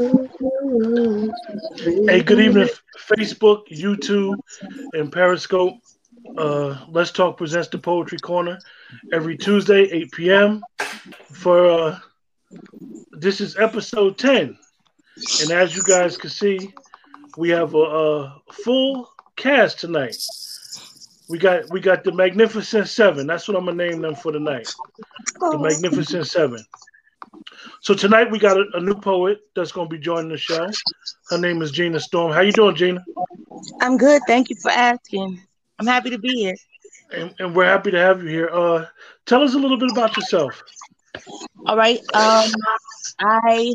Hey, good evening, Facebook, YouTube, and Periscope. Uh, Let's Talk presents the Poetry Corner every Tuesday, 8 p.m. For uh, this is episode 10, and as you guys can see, we have a, a full cast tonight. We got we got the Magnificent Seven. That's what I'm gonna name them for tonight. The Magnificent Seven. So tonight we got a, a new poet that's gonna be joining the show. Her name is Gina Storm. How you doing, Gina? I'm good. Thank you for asking. I'm happy to be here. And, and we're happy to have you here. Uh, tell us a little bit about yourself. All right. Um, I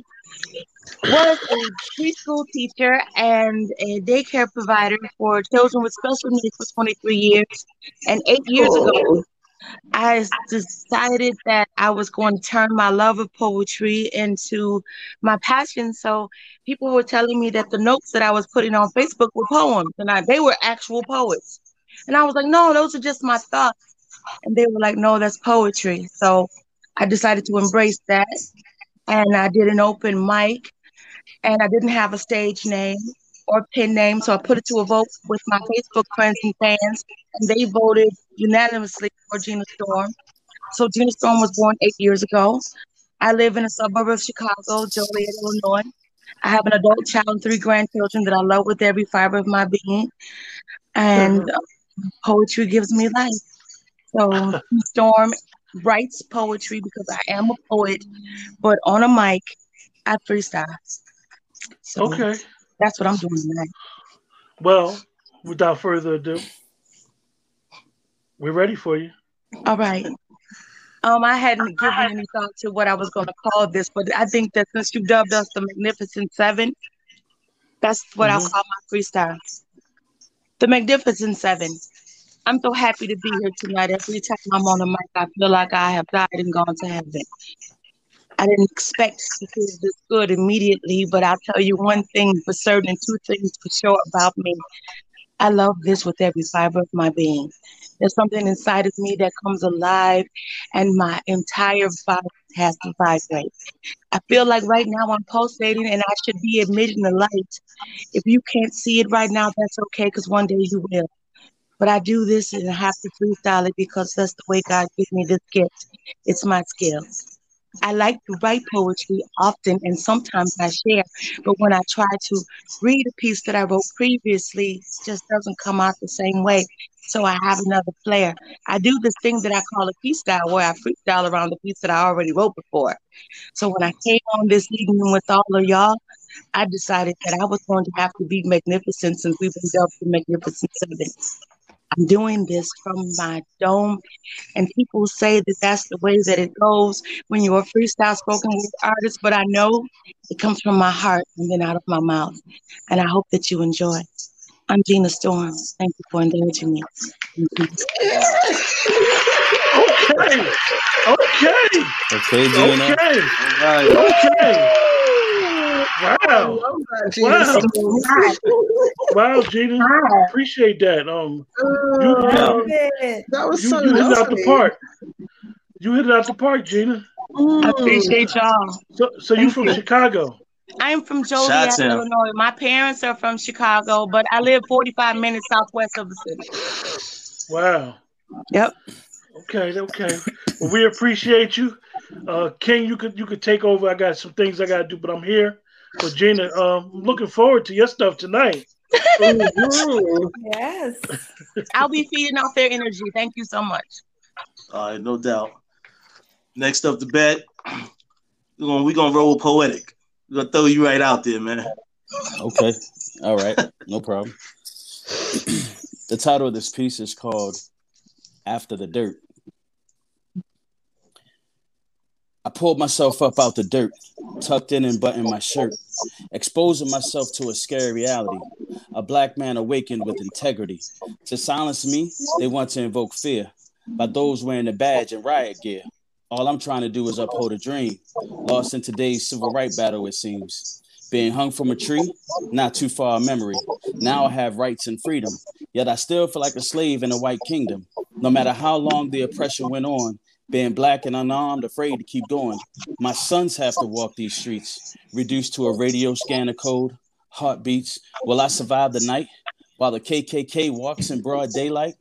was a preschool teacher and a daycare provider for children with special needs for 23 years. And eight years ago, I decided that I was going to turn my love of poetry into my passion. So people were telling me that the notes that I was putting on Facebook were poems, and I, they were actual poets. And I was like, no, those are just my thoughts. And they were like, no, that's poetry. So I decided to embrace that. And I did an open mic, and I didn't have a stage name or pen name. So I put it to a vote with my Facebook friends and fans, and they voted unanimously for Gina Storm. So Gina Storm was born eight years ago. I live in a suburb of Chicago, Joliet, Illinois. I have an adult child and three grandchildren that I love with every fiber of my being. And uh, poetry gives me life. So Storm writes poetry because I am a poet, but on a mic, I freestyle. So Okay. That's what I'm doing tonight. Well, without further ado, we're ready for you. All right. Um, I hadn't given any thought to what I was going to call this, but I think that since you dubbed us the Magnificent Seven, that's what I'll Mhm. call my freestyle. The Magnificent Seven. I'm so happy to be here tonight. Every time I'm on the mic, I feel like I have died and gone to heaven. I didn't expect to feel this good immediately, but I'll tell you one thing for certain and two things for sure about me. I love this with every fiber of my being. There's something inside of me that comes alive, and my entire body has to vibrate. I feel like right now I'm pulsating and I should be emitting the light. If you can't see it right now, that's okay because one day you will. But I do this and I have to freestyle it because that's the way God gives me this gift. It's my skill. I like to write poetry often and sometimes I share, but when I try to read a piece that I wrote previously, it just doesn't come out the same way. So I have another flair. I do this thing that I call a freestyle where I freestyle around the piece that I already wrote before. So when I came on this evening with all of y'all, I decided that I was going to have to be magnificent since we've been dubbed the Magnificent Seven. I'm doing this from my dome, and people say that that's the way that it goes when you're a freestyle spoken word artist, but I know it comes from my heart and then out of my mouth. And I hope that you enjoy. I'm Gina Storm. Thank you for indulging me. Okay. Okay. Okay, Gina. Okay. All right. Okay. Wow. Wow. Hi. Wow, Gina. Hi. Appreciate that. Um, Oh, you, love you, it. That was you, so you hit it out the park. You hit it out the park, Gina. I Mm. appreciate y'all. So, so you Thank from you. Chicago? I'm from Joliet, Shots in. Illinois. My parents are from Chicago, but I live 45 minutes southwest of the city. Wow. Yep. Okay. Okay. Well, we appreciate you, uh, King. You could you could take over. I got some things I got to do, but I'm here. So, Gina, um, I'm looking forward to your stuff tonight. Yes. I'll be feeding off their energy. Thank you so much. All right, no doubt. Next up the bet, we're gonna we gonna roll poetic. We're gonna throw you right out there, man. Okay. All right. No problem. the title of this piece is called After the Dirt. I pulled myself up out the dirt, tucked in and buttoned my shirt, exposing myself to a scary reality. A black man awakened with integrity. To silence me, they want to invoke fear by those wearing the badge and riot gear. All I'm trying to do is uphold a dream, lost in today's civil rights battle, it seems. Being hung from a tree, not too far a memory. Now I have rights and freedom, yet I still feel like a slave in a white kingdom. No matter how long the oppression went on, Being black and unarmed, afraid to keep going. My sons have to walk these streets, reduced to a radio scanner code, heartbeats. Will I survive the night while the KKK walks in broad daylight?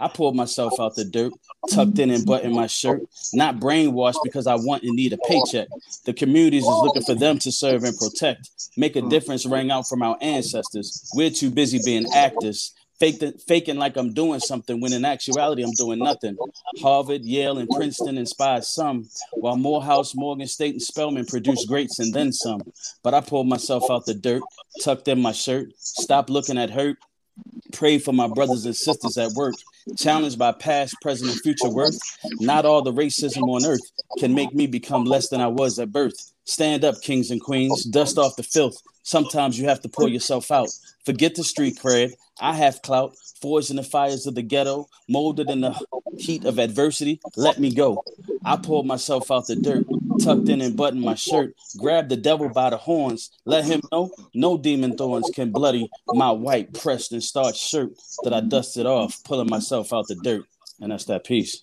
I pulled myself out the dirt, tucked in and buttoned my shirt, not brainwashed because I want and need a paycheck. The communities is looking for them to serve and protect, make a difference rang out from our ancestors. We're too busy being actors, faking, faking like I'm doing something when in actuality I'm doing nothing. Harvard, Yale, and Princeton inspired some, while Morehouse, Morgan State, and Spelman produced greats and then some. But I pulled myself out the dirt, tucked in my shirt, stopped looking at hurt, prayed for my brothers and sisters at work, challenged by past, present, and future worth. Not all the racism on earth can make me become less than I was at birth. Stand up, kings and queens, dust off the filth. Sometimes you have to pull yourself out. Forget the street cred. I have clout, forged in the fires of the ghetto, molded in the heat of adversity. Let me go. I pulled myself out the dirt, tucked in and buttoned my shirt, grabbed the devil by the horns, let him know no demon thorns can bloody my white pressed and starched shirt that I dusted off, pulling myself out the dirt. And that's that piece.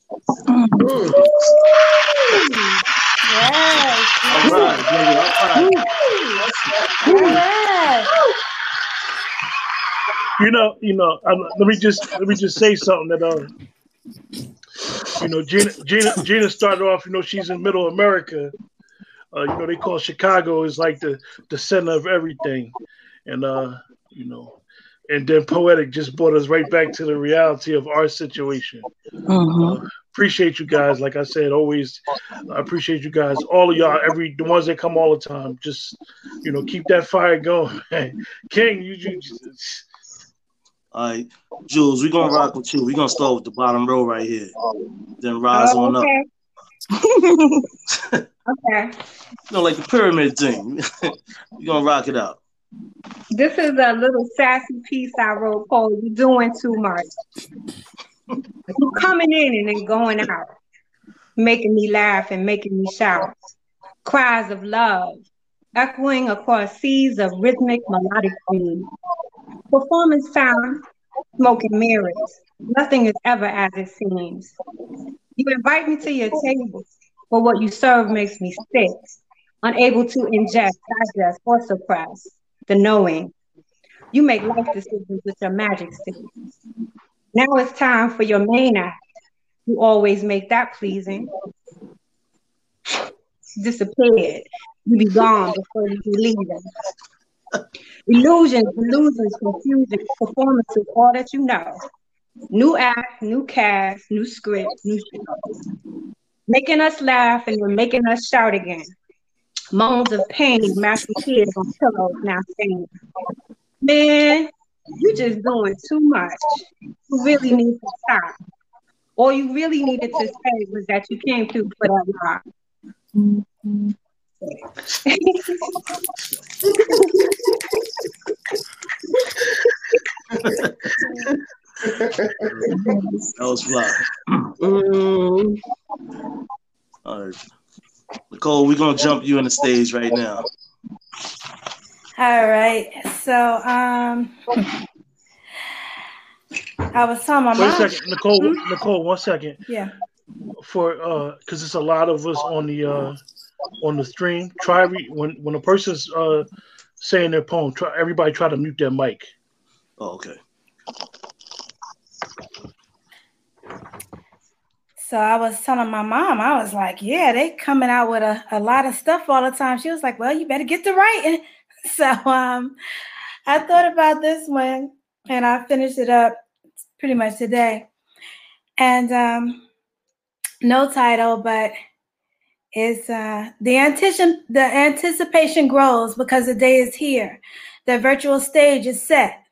Yes. All right, baby, all right. Yes. You know, you know. Um, let me just let me just say something that uh, you know, Gina Gina Gina started off. You know, she's in Middle America. Uh, you know, they call Chicago is like the the center of everything, and uh, you know, and then poetic just brought us right back to the reality of our situation. Mhm. Uh, appreciate you guys. Like I said, always I appreciate you guys. All of y'all, every the ones that come all the time. Just you know, keep that fire going. King, you, you All right, Jules, we're gonna rock with you. We're gonna start with the bottom row right here. Then rise on up. Oh, okay. You know, like the pyramid thing. we're gonna rock it out. This is a little sassy piece I wrote Paul. You're Doing Too Much. You coming in and then going out, making me laugh and making me shout. Cries of love, echoing across seas of rhythmic melodic Performance time, smoking mirrors. Nothing is ever as it seems. You invite me to your table, but what you serve makes me sick, unable to ingest, digest, or suppress the knowing. You make life decisions with your magic stick. Now it's time for your main act. You always make that pleasing. Disappeared. You be gone before you leaving. Illusions, illusions, confusion, performances, all that you know. New act, new cast, new script, new show. Making us laugh and then making us shout again. Moans of pain with tears on pillows now saying, Man, you're just doing too much. You really need to stop. All you really needed to say was that you came through for that rock. Mm-hmm. That was fly. Mm, All right. Nicole, we're gonna jump you in the stage right now. All right. So um I was telling my wait a second, Nicole. Nicole, one second. Yeah. for uh because it's a lot of us on the uh on the stream try re- when when a person's uh saying their poem try everybody try to mute their mic Oh, okay. So I was telling my mom, I was like, yeah, they coming out with a, a lot of stuff all the time. She was like, well, you better get to writing. So um I thought about this one and I finished it up pretty much today. And um no title, but it's uh the anticipation the anticipation grows because the day is here. The virtual stage is set.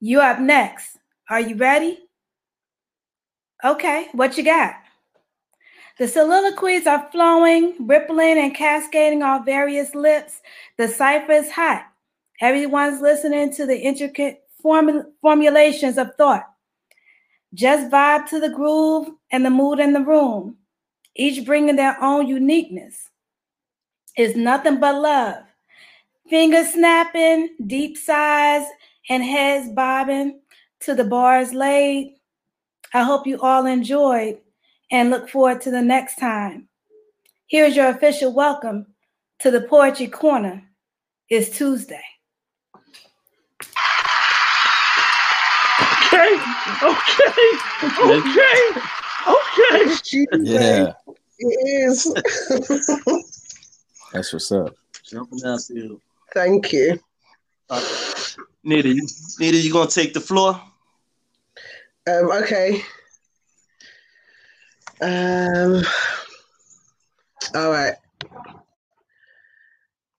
You up next. Are you ready? Okay, what you got? The soliloquies are flowing, rippling, and cascading off various lips. The cipher is hot. Everyone's listening to the intricate formu- formulations of thought. Just vibe to the groove and the mood in the room, each bringing their own uniqueness. It's nothing but love. Finger snapping, deep sighs, and heads bobbing to the bars laid. I hope you all enjoyed and look forward to the next time. Here's your official welcome to the Poetry Corner. It's Tuesday. Okay, okay, okay, okay. Yeah, It is. that's what's up. Jumping down still. Thank you. Uh, Nita, you, Nita, you gonna take the floor? Um, okay. Um, all right.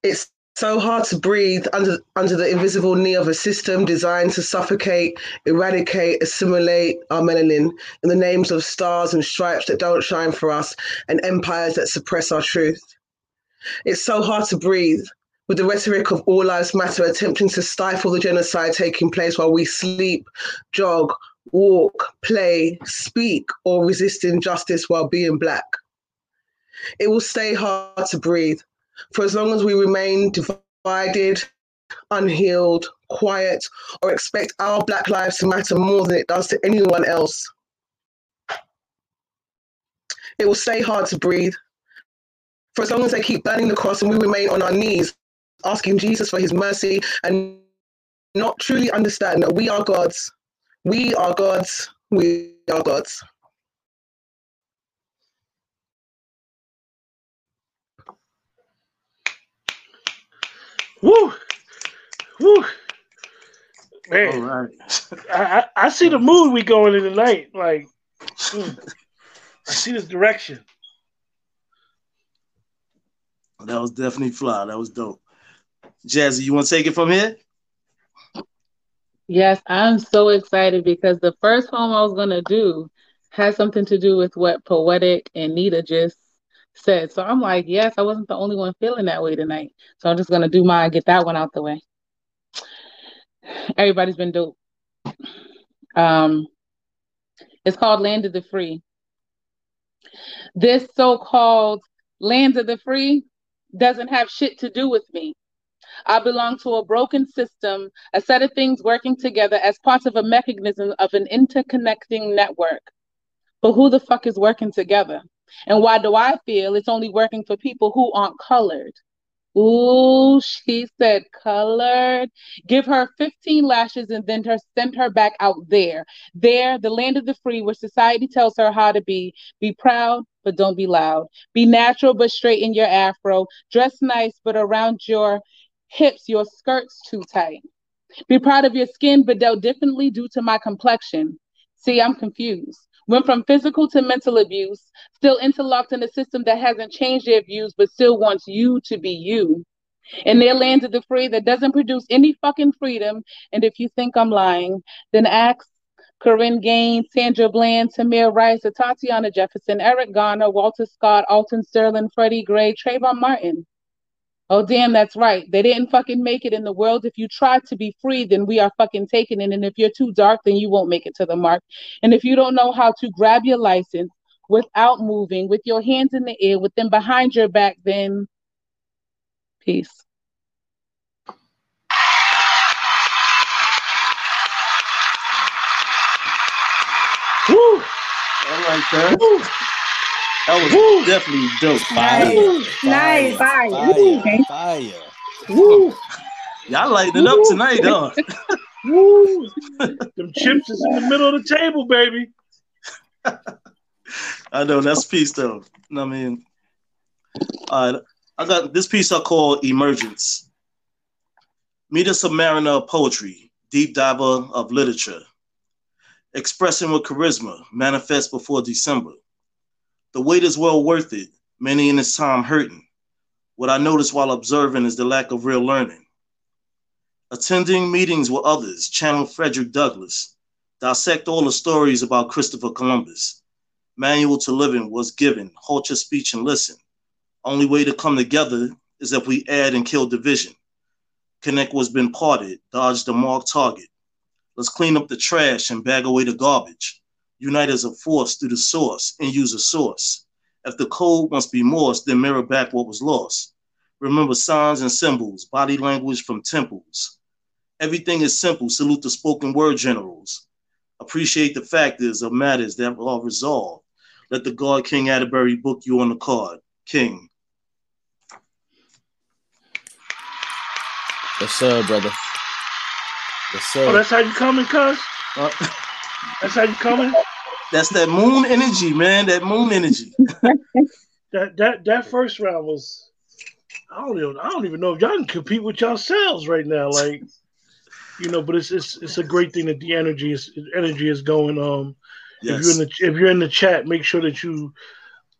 It's so hard to breathe under under the invisible knee of a system designed to suffocate, eradicate, assimilate our melanin in the names of stars and stripes that don't shine for us and empires that suppress our truth. It's so hard to breathe with the rhetoric of all lives matter attempting to stifle the genocide taking place while we sleep, jog, walk, play, speak, or resist injustice while being black. It will stay hard to breathe for as long as we remain divided, unhealed, quiet, or expect our black lives to matter more than it does to anyone else. It will stay hard to breathe for as long as they keep burning the cross and we remain on our knees, asking Jesus for his mercy and not truly understand that we are God's. We are God's. We are God's. Woo, woo, man. right. I, I I see the mood we going in tonight. Like, mm, I see this direction. That was definitely fly. That was dope. Jazzy, you want to take it from here? Yes, I'm so excited because the first poem I was gonna do has something to do with what Poetic and Nita just said. So I'm like, yes, I wasn't the only one feeling that way tonight. So I'm just gonna do mine, get that one out the way. Everybody's been dope. Um, it's called Land of the Free. This so-called land of the free doesn't have shit to do with me. I belong to a broken system, a set of things working together as parts of a mechanism of an interconnecting network. But who the fuck is working together? And why do I feel it's only working for people who aren't colored? Ooh, she said colored. Give her 15 lashes and then her send her back out there. There, the land of the free, where society tells her how to be. Be proud, but don't be loud. Be natural, but straighten your afro. Dress nice, but around your hips, your skirt's too tight. Be proud of your skin, but dealt differently due to my complexion. See, I'm confused. Went from physical to mental abuse, still interlocked in a system that hasn't changed their views, but still wants you to be you. In their land of the free that doesn't produce any fucking freedom. And if you think I'm lying, then ask Korryn Gaines, Sandra Bland, Tamir Rice, Tatiana Jefferson, Eric Garner, Walter Scott, Alton Sterling, Freddie Gray, Trayvon Martin. Oh, damn, that's right. They didn't fucking make it in the world. If you try to be free, then we are fucking taking it. And if you're too dark, then you won't make it to the mark. And if you don't know how to grab your license without moving, with your hands in the air, with them behind your back, then peace. Woo, All right, sir. Woo, That was Woo. definitely dope. Fire, Nice. fire, Fire. fire, fire. woo, Y'all lighting it up tonight, huh? woo. Them chips is in the middle of the table, baby. I know that's peace though. I mean, all right. I got this piece I call Emergence. Meet a submariner of poetry, deep diver of literature, expressing with charisma, manifest before December. The wait is well worth it, many in this time hurting. What I notice while observing is the lack of real learning. Attending meetings with others, channel Frederick Douglass, dissect all the stories about Christopher Columbus. Manual to living was given, hold your speech and listen. Only way to come together is if we add and kill division. Connect what's been parted, dodge the marked target. Let's clean up the trash and bag away the garbage. Unite as a force through the source and use a source. If the code must be Morse, then mirror back what was lost. Remember signs and symbols, body language from temples. Everything is simple. Salute the spoken word generals. Appreciate the factors of matters that are resolved. let the God King Atterbury book you on the card. King. Yes, sir, brother. Yes, sir. Oh, that's how you coming, cuz? Uh, That's how you coming? that's that moon energy, man. That moon energy. That that that first round was I don't even I don't even know if y'all can compete with yourselves right now. Like, you know, but it's it's it's a great thing that the energy is energy is going. Um if you're in the if you're in the chat, make sure that you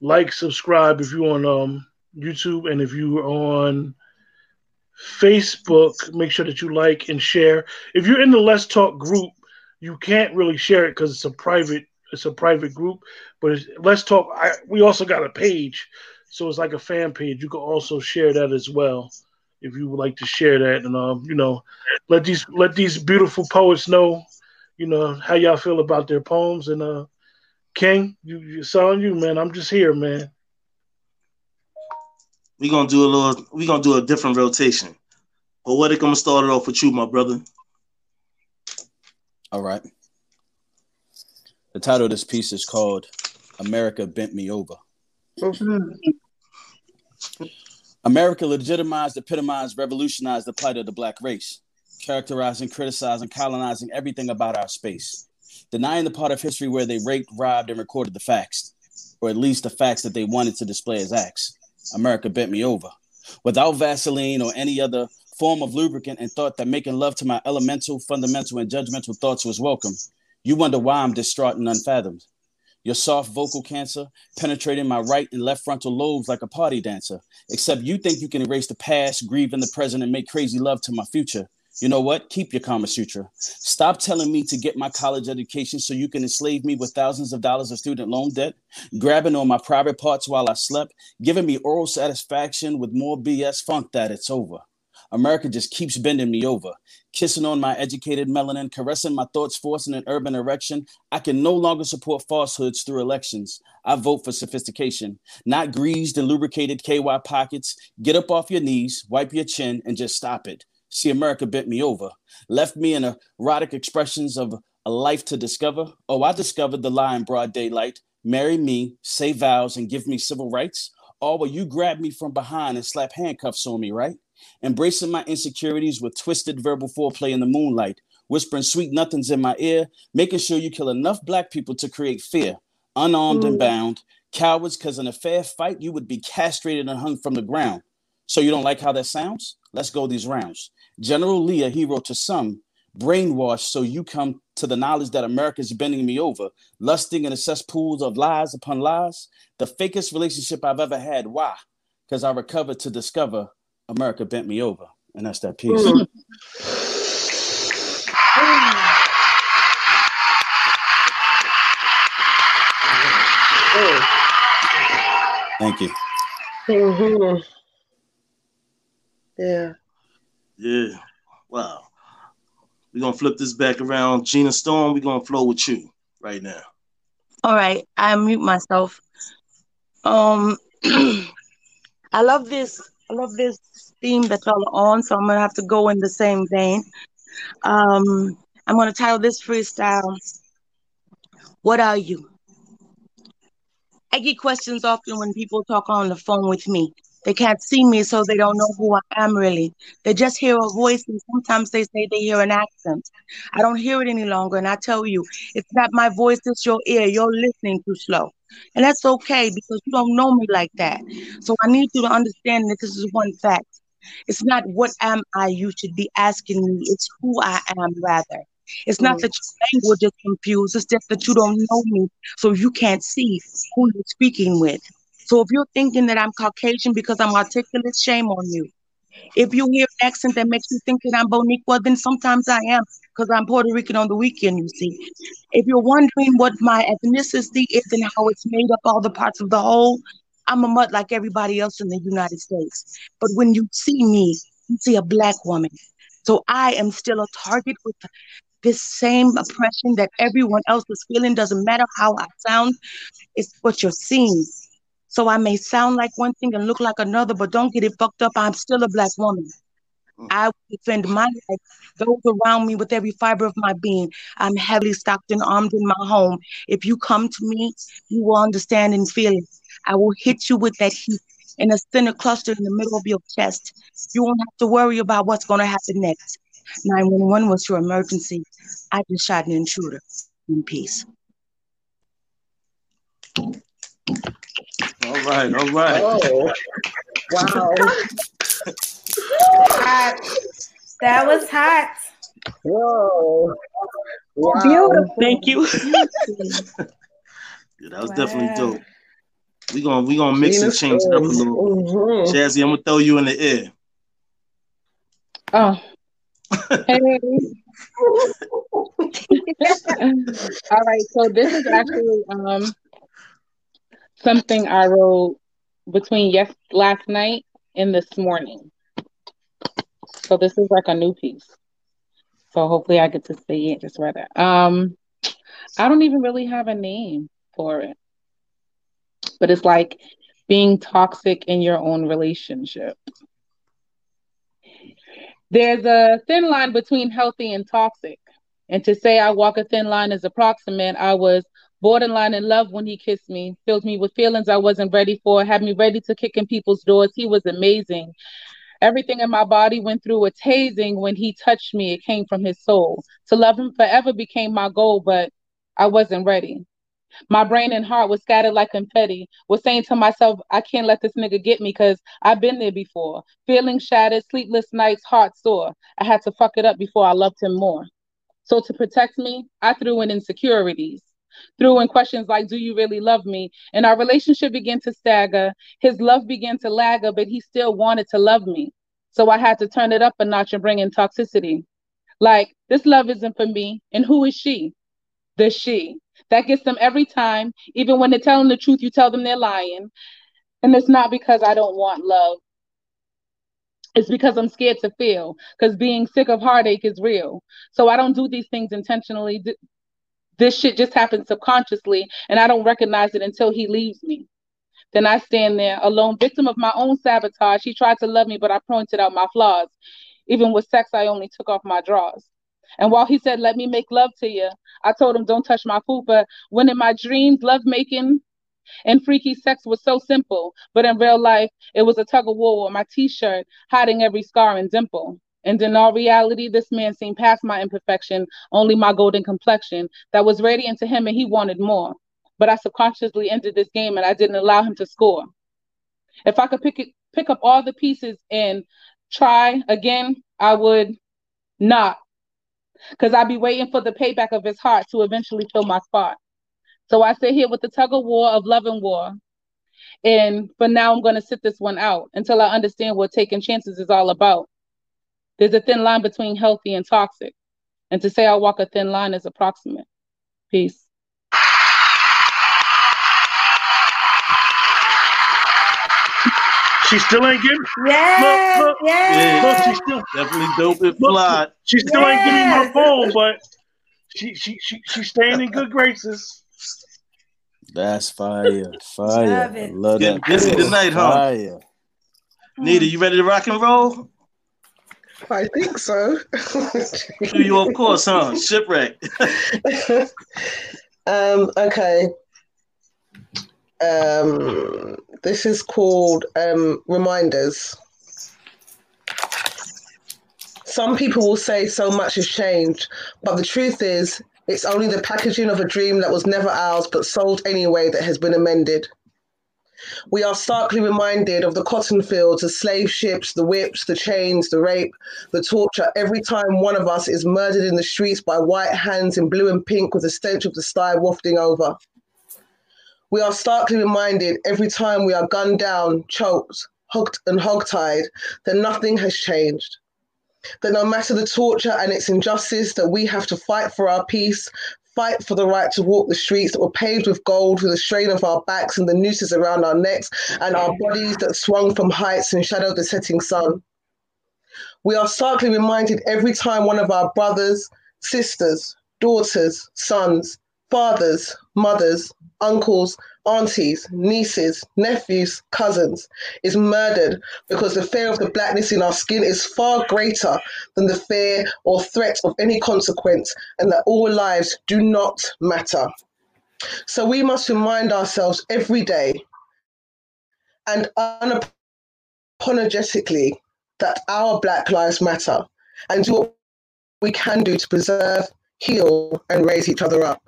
like, subscribe if you're on um YouTube and if you're on Facebook, make sure that you like and share. If you're in the Let's Talk group, you can't really share it because it's a private it's a private group. But Let's Talk, I, we also got a page, so it's like a fan page. You can also share that as well if you would like to share that and um you know let these let these beautiful poets know you know how y'all feel about their poems and uh King, you, it's on you, man. I'm just here, man. We're gonna do a little we're gonna do a different rotation. But what I'm gonna start it off with you, my brother. All right. The title of this piece is called America Bent Me Over. America legitimized, epitomized, revolutionized the plight of the black race, characterizing, criticizing, colonizing everything about our space, denying the part of history where they raped, robbed, and recorded the facts, or at least the facts that they wanted to display as acts. America bent me over. Without Vaseline or any other form of lubricant and thought that making love to my elemental, fundamental, and judgmental thoughts was welcome, you wonder why I'm distraught and unfathomed. Your soft vocal cancer penetrating my right and left frontal lobes like a party dancer. Except you think you can erase the past, grieve in the present, and make crazy love to my future. You know what? Keep your Kama Sutra. Stop telling me to get my college education so you can enslave me with thousands of dollars of student loan debt, grabbing on my private parts while I slept, giving me oral satisfaction with more BS funk that it's over. America just keeps bending me over, kissing on my educated melanin, caressing my thoughts, forcing an urban erection. I can no longer support falsehoods through elections. I vote for sophistication, not greased and lubricated KY pockets. Get up off your knees, wipe your chin, and just stop it. See, America bent me over, left me in erotic expressions of a life to discover. Oh, I discovered the lie in broad daylight. Marry me, say vows, and give me civil rights. Or will you grab me from behind and slap handcuffs on me, right? Embracing my insecurities with twisted verbal foreplay in the moonlight, whispering sweet nothings in my ear, making sure you kill enough black people to create fear, unarmed and mm. bound, cowards, because in a fair fight, you would be castrated and hung from the ground. So you don't like how that sounds? Let's go these rounds. General Lee, a hero to some, brainwashed so you come to the knowledge that America's bending me over, lusting in the cesspools of lies upon lies. The fakest relationship I've ever had. Why? Because I recovered to discover America bent me over. And that's that piece. Thank you. Mhm. Yeah. Yeah. Wow. We're gonna flip this back around. Gina Storm, we're gonna flow with you right now. All right, I mute myself. Um, I love this. I love this theme that y'all are on, so I'm gonna have to go in the same vein. Um, I'm gonna title this freestyle. What are you? I get questions often when people talk on the phone with me. They can't see me, so they don't know who I am really. They just hear a voice, and sometimes they say they hear an accent. I don't hear it any longer, and I tell you, it's not my voice, it's your ear. You're listening too slow. And that's okay because you don't know me like that. So I need you to understand that this is one fact. It's not what am I you should be asking me, it's who I am rather. It's not that your language is confused, it's just that you don't know me, so you can't see who you're speaking with. So if you're thinking that I'm Caucasian because I'm articulate, shame on you. If you hear an accent that makes you think that I'm Boricua, then sometimes I am because I'm Puerto Rican on the weekend, you see. If you're wondering what my ethnicity is and how it's made up all the parts of the whole, I'm a mutt like everybody else in the United States. But when you see me, you see a black woman. So I am still a target with this same oppression that everyone else is feeling. Doesn't matter how I sound, it's what you're seeing. So I may sound like one thing and look like another, but don't get it fucked up. I'm still a black woman. Mm. I will defend my life, those around me with every fiber of my being. I'm heavily stocked and armed in my home. If you come to me, you will understand and feel it. I will hit you with that heat in a center cluster in the middle of your chest. You won't have to worry about what's going to happen next. 911 was your emergency. I just shot an intruder. In peace. All right, all right. Oh, wow. Hot. That was hot. Whoa. Wow. Beautiful. Thank you. Yeah, that was definitely dope. We gonna we gonna mix and change it up a Williams. little. Mhm. Jazzy, I'm gonna throw you in the air. Oh. Hey. All right, so this is actually um something I wrote between yes last night and this morning. So this is like a new piece. So hopefully I get to see it. Just read it. Um, I don't even really have a name for it, but it's like being toxic in your own relationship. There's a thin line between healthy and toxic. And to say I walk a thin line is approximate. I was borderline in love when he kissed me, filled me with feelings I wasn't ready for, had me ready to kick in people's doors. He was amazing. Everything in my body went through a tasing when he touched me. It came from his soul. To love him forever became my goal, but I wasn't ready. My brain and heart was scattered like confetti. Was saying to myself, I can't let this nigga get me because I've been there before. Feeling shattered, sleepless nights, heart sore. I had to fuck it up before I loved him more. So to protect me, I threw in insecurities. Threw in questions like, Do you really love me? And our relationship began to stagger. His love began to lagger, but he still wanted to love me. So I had to turn it up a notch and bring in toxicity. Like, this love isn't for me. And who is she? The she. That gets them every time. Even when they're telling the truth, you tell them they're lying. And it's not because I don't want love. It's because I'm scared to feel. Because being sick of heartache is real. So I don't do these things intentionally. Th- This shit just happens subconsciously, and I don't recognize it until he leaves me. Then I stand there alone, victim of my own sabotage. He tried to love me, but I pointed out my flaws. Even with sex, I only took off my drawers. And while he said, Let me make love to you, I told him, Don't touch my fupa. When in my dreams, love making and freaky sex was so simple, but in real life, it was a tug of war with my t shirt, hiding every scar and dimple. And in all reality, this man seemed past my imperfection, only my golden complexion that was radiant to him, and he wanted more. But I subconsciously ended this game and I didn't allow him to score. If I could pick it, pick up all the pieces and try again, I would not. Because I'd be waiting for the payback of his heart to eventually fill my spot. So I sit here with the tug of war of love and war. And for now, I'm going to sit this one out until I understand what taking chances is all about. There's a thin line between healthy and toxic. And to say I walk a thin line is approximate. Peace. She still ain't getting. Yes, Look, look, yes. Look, she still, Definitely dope and fly. she still ain't getting my Yes. phone, but she she she she's staying in good graces. That's fire. Fire. Love it. Love Getting that. busy tonight, huh? Fire. Nita, you ready to rock and roll? I think so. York, of course, huh? Shipwreck. um, okay. Um, this is called um, Reminders. Some people will say so much has changed, but the truth is, it's only the packaging of a dream that was never ours but sold anyway that has been amended. We are starkly reminded of the cotton fields, the slave ships, the whips, the chains, the rape, the torture every time one of us is murdered in the streets by white hands in blue and pink with the stench of the sty wafting over. We are starkly reminded every time we are gunned down, choked, hugged, and hogtied that nothing has changed. That no matter the torture and its injustice, that we have to fight for our peace, fight for the right to walk the streets that were paved with gold through the strain of our backs and the nooses around our necks and our bodies that swung from heights and shadowed the setting sun. We are starkly reminded every time one of our brothers, sisters, daughters, sons, fathers, mothers, uncles, aunties, nieces, nephews, cousins is murdered because the fear of the blackness in our skin is far greater than the fear or threat of any consequence, and that all lives do not matter. So we must remind ourselves every day and unapologetically that our Black Lives Matter and do what we can do to preserve, heal, and raise each other up.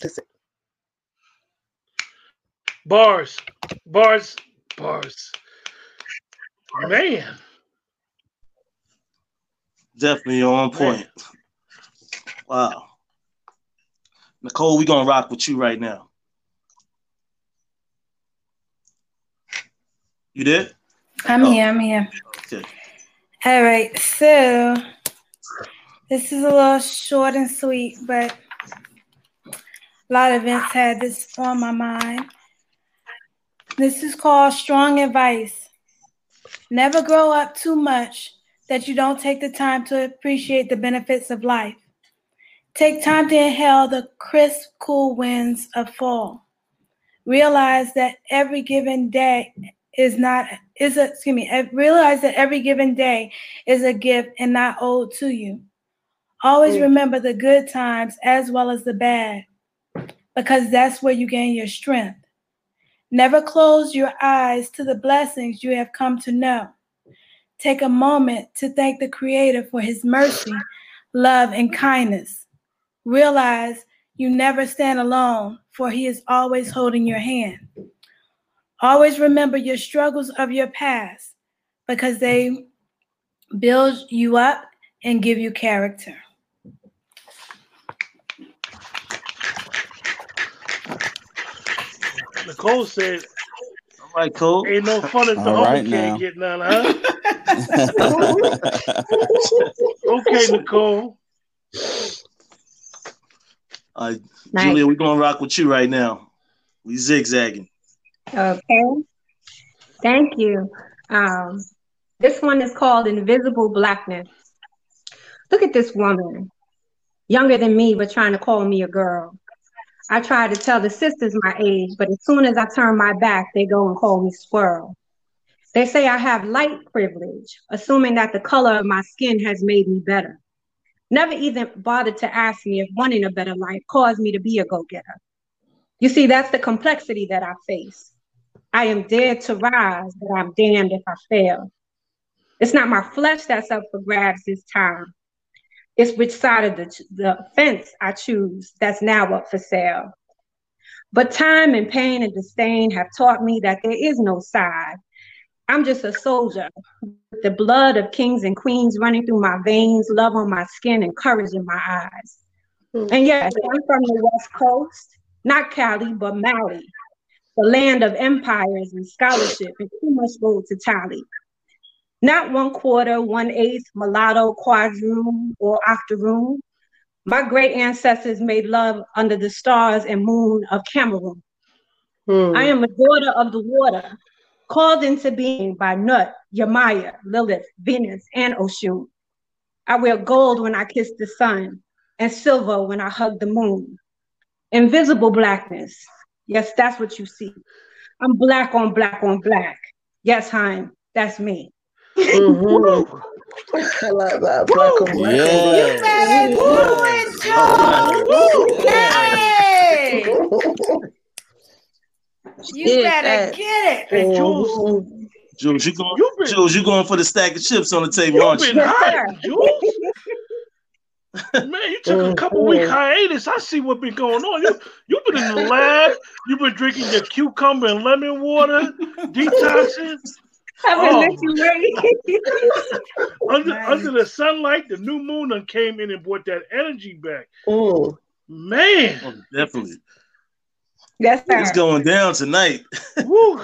That's it. Bars, bars, bars. Man, Definitely on point. Wow. Nicole, we gonna rock with you right now. You did? I'm Oh. here. I'm here. Okay. All right. So this is a little short and sweet, but a lot of events had this on my mind. This is called strong advice. Never grow up too much that you don't take the time to appreciate the benefits of life. Take time to inhale the crisp, cool winds of fall. Realize that every given day is not is a excuse me. Realize that every given day is a gift and not owed to you. Always Mm. remember the good times as well as the bad, because that's where you gain your strength. Never close your eyes to the blessings you have come to know. Take a moment to thank the Creator for His mercy, love, and kindness. Realize you never stand alone, for He is always holding your hand. Always remember your struggles of your past because they build you up and give you character. Nicole said, All right, Cole. "Ain't no fun if the All homie right can't get none, huh?" Okay, Nicole. All right, Nice. Julia, we're gonna rock with you right now. We zigzagging. Okay. Thank you. Um, this one is called Invisible Blackness. Look at this woman, younger than me, but trying to call me a girl. I try to tell the sisters my age, but as soon as I turn my back, they go and call me squirrel. They say I have light privilege, assuming that the color of my skin has made me better. Never even bothered to ask me if wanting a better life caused me to be a go getter. You see, that's the complexity that I face. I am dared to rise, but I'm damned if I fail. It's not my flesh that's up for grabs this time. It's which side of the, the fence I choose that's now up for sale. But time and pain and disdain have taught me that there is no side. I'm just a soldier with the blood of kings and queens running through my veins, love on my skin, and courage in my eyes. Hmm. And yes, I'm from the West Coast, not Cali, but Mali, the land of empires and scholarship and too much gold to tally. Not one quarter, one eighth, mulatto, quadroon, or octoroon. My great ancestors made love under the stars and moon of Cameroon. Hmm. I am a daughter of the water, called into being by Nut, Yamaya, Lilith, Venus, and Oshun. I wear gold when I kiss the sun, and silver when I hug the moon. Invisible blackness. Yes, that's what you see. I'm black on black on black. Yes, Hein, that's me. Mhm. I like that. Black on black. Yeah. Hey! You Did better that. get it. Hey, Jules. Jules, you going? You been- Jules, you going for the stack of chips on the table, you aren't been you? hot, Jules. Man, you took a couple week hiatus. I see what been going on. You you've been in the lab. You've been drinking your cucumber and lemon water, detoxing. I've been Oh. let you wait. Under Nice. under the sunlight, the new moon done came in and brought that energy back. Oh Man, Oh, definitely. Yes, sir. It's going down tonight. woo.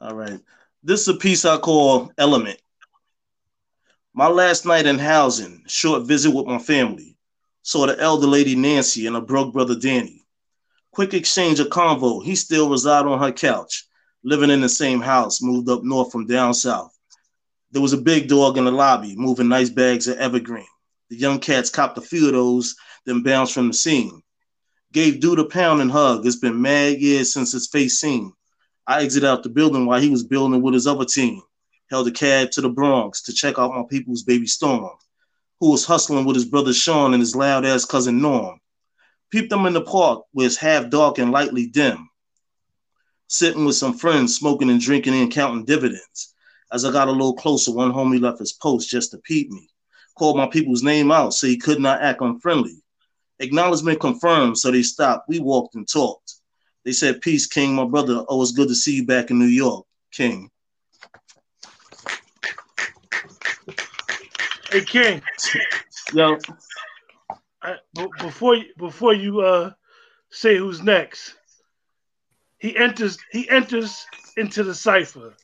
All right. This is a piece I call Element. My last night in housing, short visit with my family. Saw the elder lady Nancy and her broke brother Danny. Quick exchange of convo. He still reside on her couch, living in the same house, moved up north from down south. There was a big dog in the lobby, moving nice bags of evergreen. The young cats copped a few of those, then bounced from the scene. Gave Dude a pound and hug. It's been mad years since his face seen. I exited out the building while he was building with his other team. Held a cab to the Bronx to check out my people's baby Storm, who was hustling with his brother Sean and his loud ass cousin Norm. Peeped them in the park where it's half dark and lightly dim. Sitting with some friends, smoking and drinking and counting dividends. As I got a little closer, one homie left his post just to peep me. Called my people's name out so he could not act unfriendly. Acknowledgement confirmed, so they stopped. We walked and talked. They said, Peace, King, my brother. Oh, it's good to see you back in New York, King. Hey King, Yo, I, b- before you before you uh say who's next, he enters he enters into the cipher.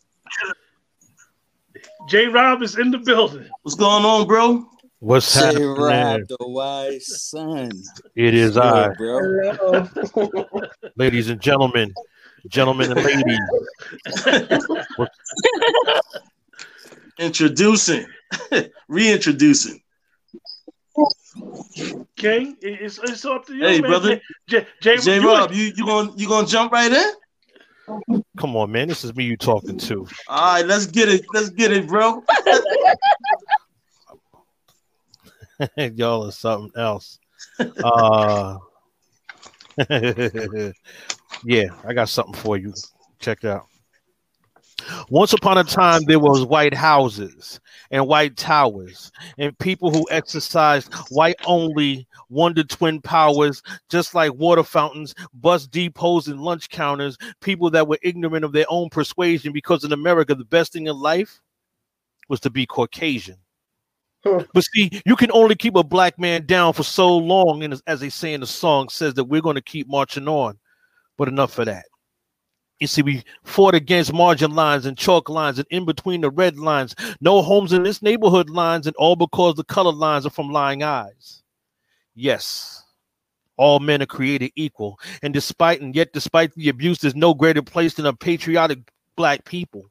J Rob is in the building. what's going on, bro? What's Say happening? Rob the wise son. It is Good, I, bro. Ladies and gentlemen, gentlemen and ladies. Introducing, reintroducing. King, it's, it's up to you, Hey, man. brother. J, J, J you- Rob, you you gonna you gonna jump right in? Come on, man. This is me you talking to. All right, let's get it. Let's get it, bro. Y'all are something else. Uh, yeah, I got something for you. Check it out. Once upon a time, there was white houses and white towers, and people who exercised white only wonder twin powers, just like water fountains, bus depots, and lunch counters. People that were ignorant of their own persuasion, because in America, the best thing in life was to be Caucasian. But see, you can only keep a black man down for so long, and as- they say in the song, says that we're going to keep marching on. But enough of that. You see, we fought against margin lines and chalk lines and in between the red lines. No homes in this neighborhood lines, and all because the color lines are from lying eyes. Yes, all men are created equal, and despite and yet despite the abuse, there's no greater place than a patriotic black people.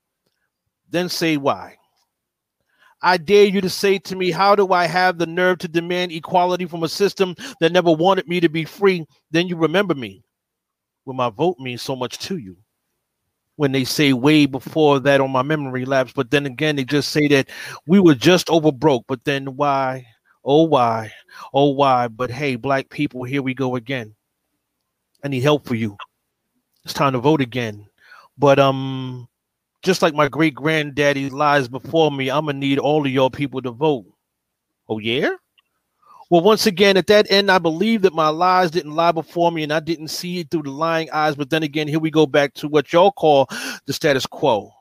Then say why. I dare you to say to me, how do I have the nerve to demand equality from a system that never wanted me to be free? Then you remember me. When my vote means so much to you. When they say way before that on my memory lapse, but then again, they just say that we were just over broke. But then why? Oh, why? Oh, why? But hey, black people, here we go again. I need help for you. It's time to vote again. But um, just like my great granddaddy lies before me, I'm gonna need all of y'all people to vote. Oh yeah? Well, once again, at that end, I believe that my lies didn't lie before me and I didn't see it through the lying eyes. But then again, here we go back to what y'all call the status quo.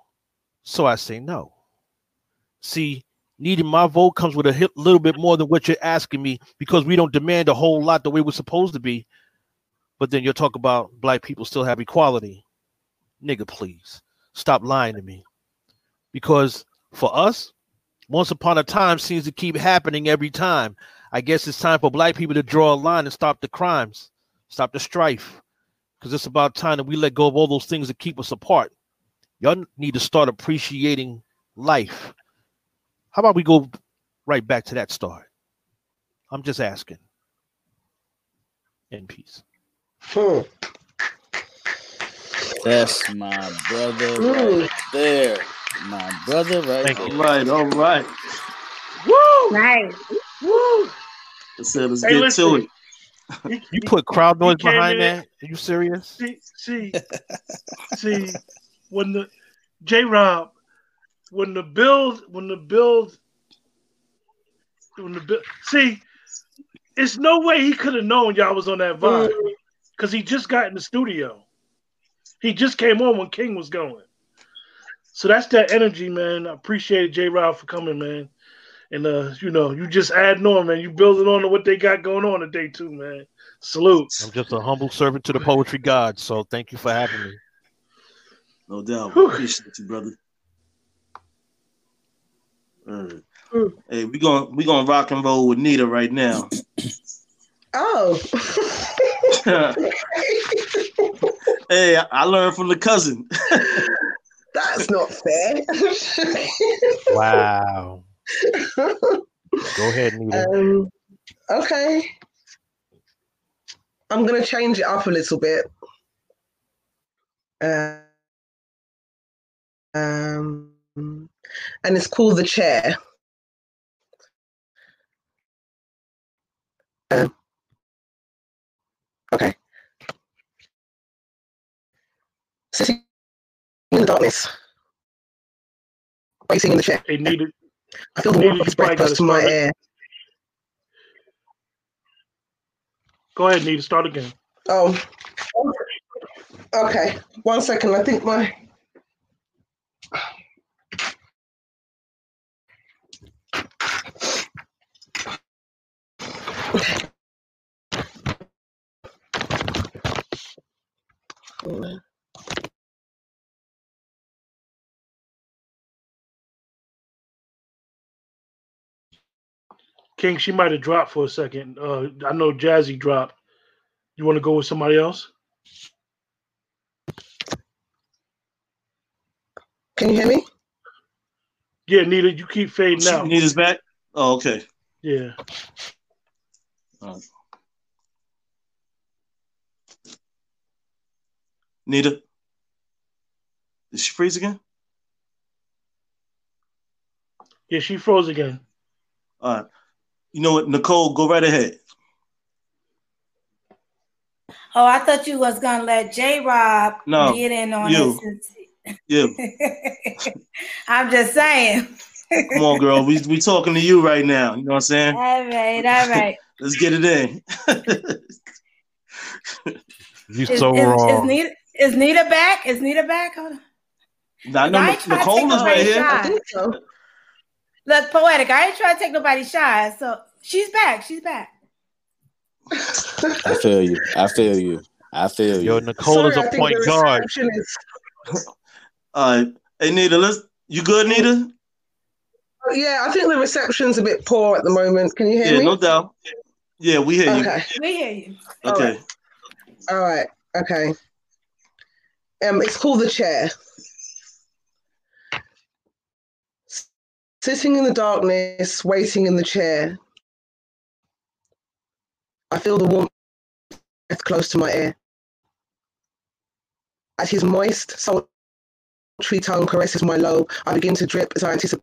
So I say no. See, needing my vote comes with a little bit more than what you're asking me because we don't demand a whole lot the way we're supposed to be. But then you'll talk about black people still have equality. Nigga, please stop lying to me. Because for us, once upon a time seems to keep happening every time. I guess it's time for black people to draw a line and stop the crimes, stop the strife. Because it's about time that we let go of all those things that keep us apart. Y'all need to start appreciating life. How about we go right back to that start? I'm just asking. In peace. Hmm. That's my brother right there. My brother right Thank All there. right, all right. Woo! Nice. Woo! Let's, say, let's Hey, get listen. to it. He- You put crowd noise behind that? Are you serious? See, see, see, when the J Rob, when the build, when the build, when the build, see, it's no way he could have known y'all was on that vibe because he just got in the studio. He just came on when King was going. So that's that energy, man. I appreciate J Rob for coming, man. And uh, you know, you just adding on, man. You building on to what they got going on today too, man. Salute. I'm just a humble servant to the poetry god. So thank you for having me. No doubt. Whew. Appreciate you, brother. All right. Mm. Hey, we gonna we gonna rock and roll with Nita right now. Oh. hey, I, I learned from the cousin. That's not fair. Wow. Go ahead, Nita. Um, okay. I'm gonna change it up a little bit. Uh, um, and it's called the chair. Uh, okay. Sitting in the darkness, waiting in the chair. Hey, Nita, I feel the Nita, warmth of his breath close to my it. ear. go ahead, Nita. Start again. Oh, okay. One second. I think my. King, she might have dropped for a second. Uh, I know Jazzy dropped. You want to go with somebody else? Can you hear me? Yeah, Nita, you keep fading out. Nita's back. Oh, okay. Yeah. All right. Nita, did she freeze again? Yeah, she froze again. All right. You know what, Nicole, go right ahead. Oh, I thought you was gonna let J Rob No, get in on you. this. Yeah, I'm just saying. come on, girl. We we talking to you right now. You know what I'm saying? All right, all right. Let's get it in. You Is, so is, is wrong. Nita is Nita back? Is Nita back? Hold on. now, I know I Nic- try to Nicole is right here. I think so. Look, poetic. I ain't trying to take nobody shy. So she's back. She's back. I feel you. I feel you. I feel Yo, you. Nicole Sorry, is I a think point guard. reception is- All right. Hey, Nita, let's. You good, Nita? Yeah, I think the reception's a bit poor at the moment. Can you hear Yeah, me? no doubt. Yeah, we hear you. We hear you. Okay. All right. Okay. Um, it's called the chair. Sitting in the darkness, waiting in the chair. I feel the warmth close to my ear. As his moist, sultry tongue caresses my lobe, I begin to drip as I anticipate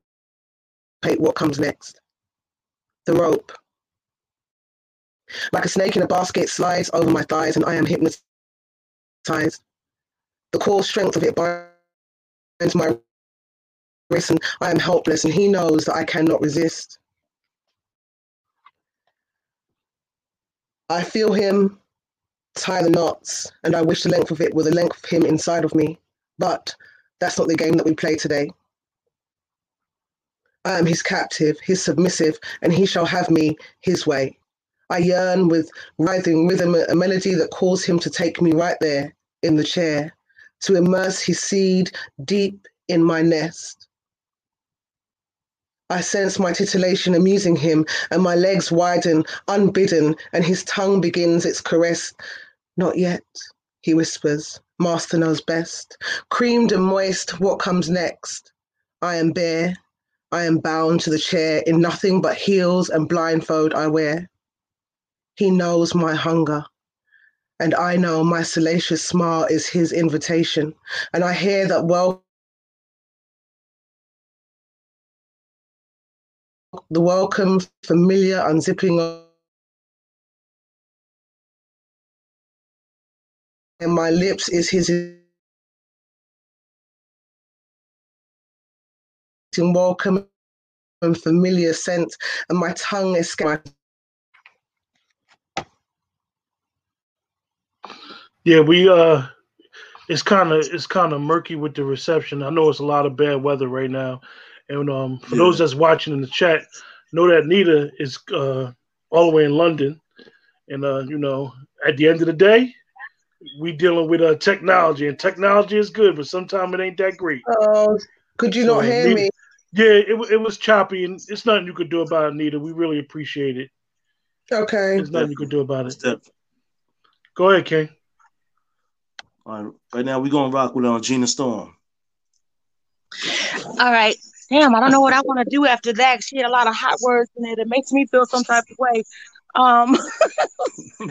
what comes next. The rope. Like a snake in a basket slides over my thighs, and I am hypnotized. The core strength of it binds my and I am helpless, and he knows that I cannot resist. I feel him tie the knots, and I wish the length of it were the length of him inside of me. But that's not the game that we play today. I am his captive, his submissive, and he shall have me his way. I yearn with writhing rhythm a melody that calls him to take me right there in the chair, to immerse his seed deep in my nest. I sense my titillation amusing him, and my legs widen, unbidden, and his tongue begins its caress. Not yet, he whispers. Master knows best. Creamed and moist, what comes next? I am bare. I am bound to the chair in nothing but heels and blindfold I wear. He knows my hunger, and I know my salacious smile is his invitation, and I hear that well the welcome, familiar unzipping of and my lips is his welcome and familiar scent, and my tongue is Yeah, we uh it's kind of it's kind of murky with the reception. I know it's a lot of bad weather right now. And um for Yeah. those that's watching in the chat, know that Nita is uh all the way in London. And uh, you know, at the end of the day, we dealing with uh technology and technology is good, but sometimes it ain't that great. Oh, could you So, not hear Nita- me? Yeah, it, it was choppy and it's nothing you could do about it, Nita. We really appreciate it. Okay. There's nothing you could do about it. Step. Go ahead, King. All right. Right now, we're going to rock with uh, Gina Storm. All right. Damn, I don't know what I want to do after that. She had a lot of hot words in it. It makes me feel some type of way. Um,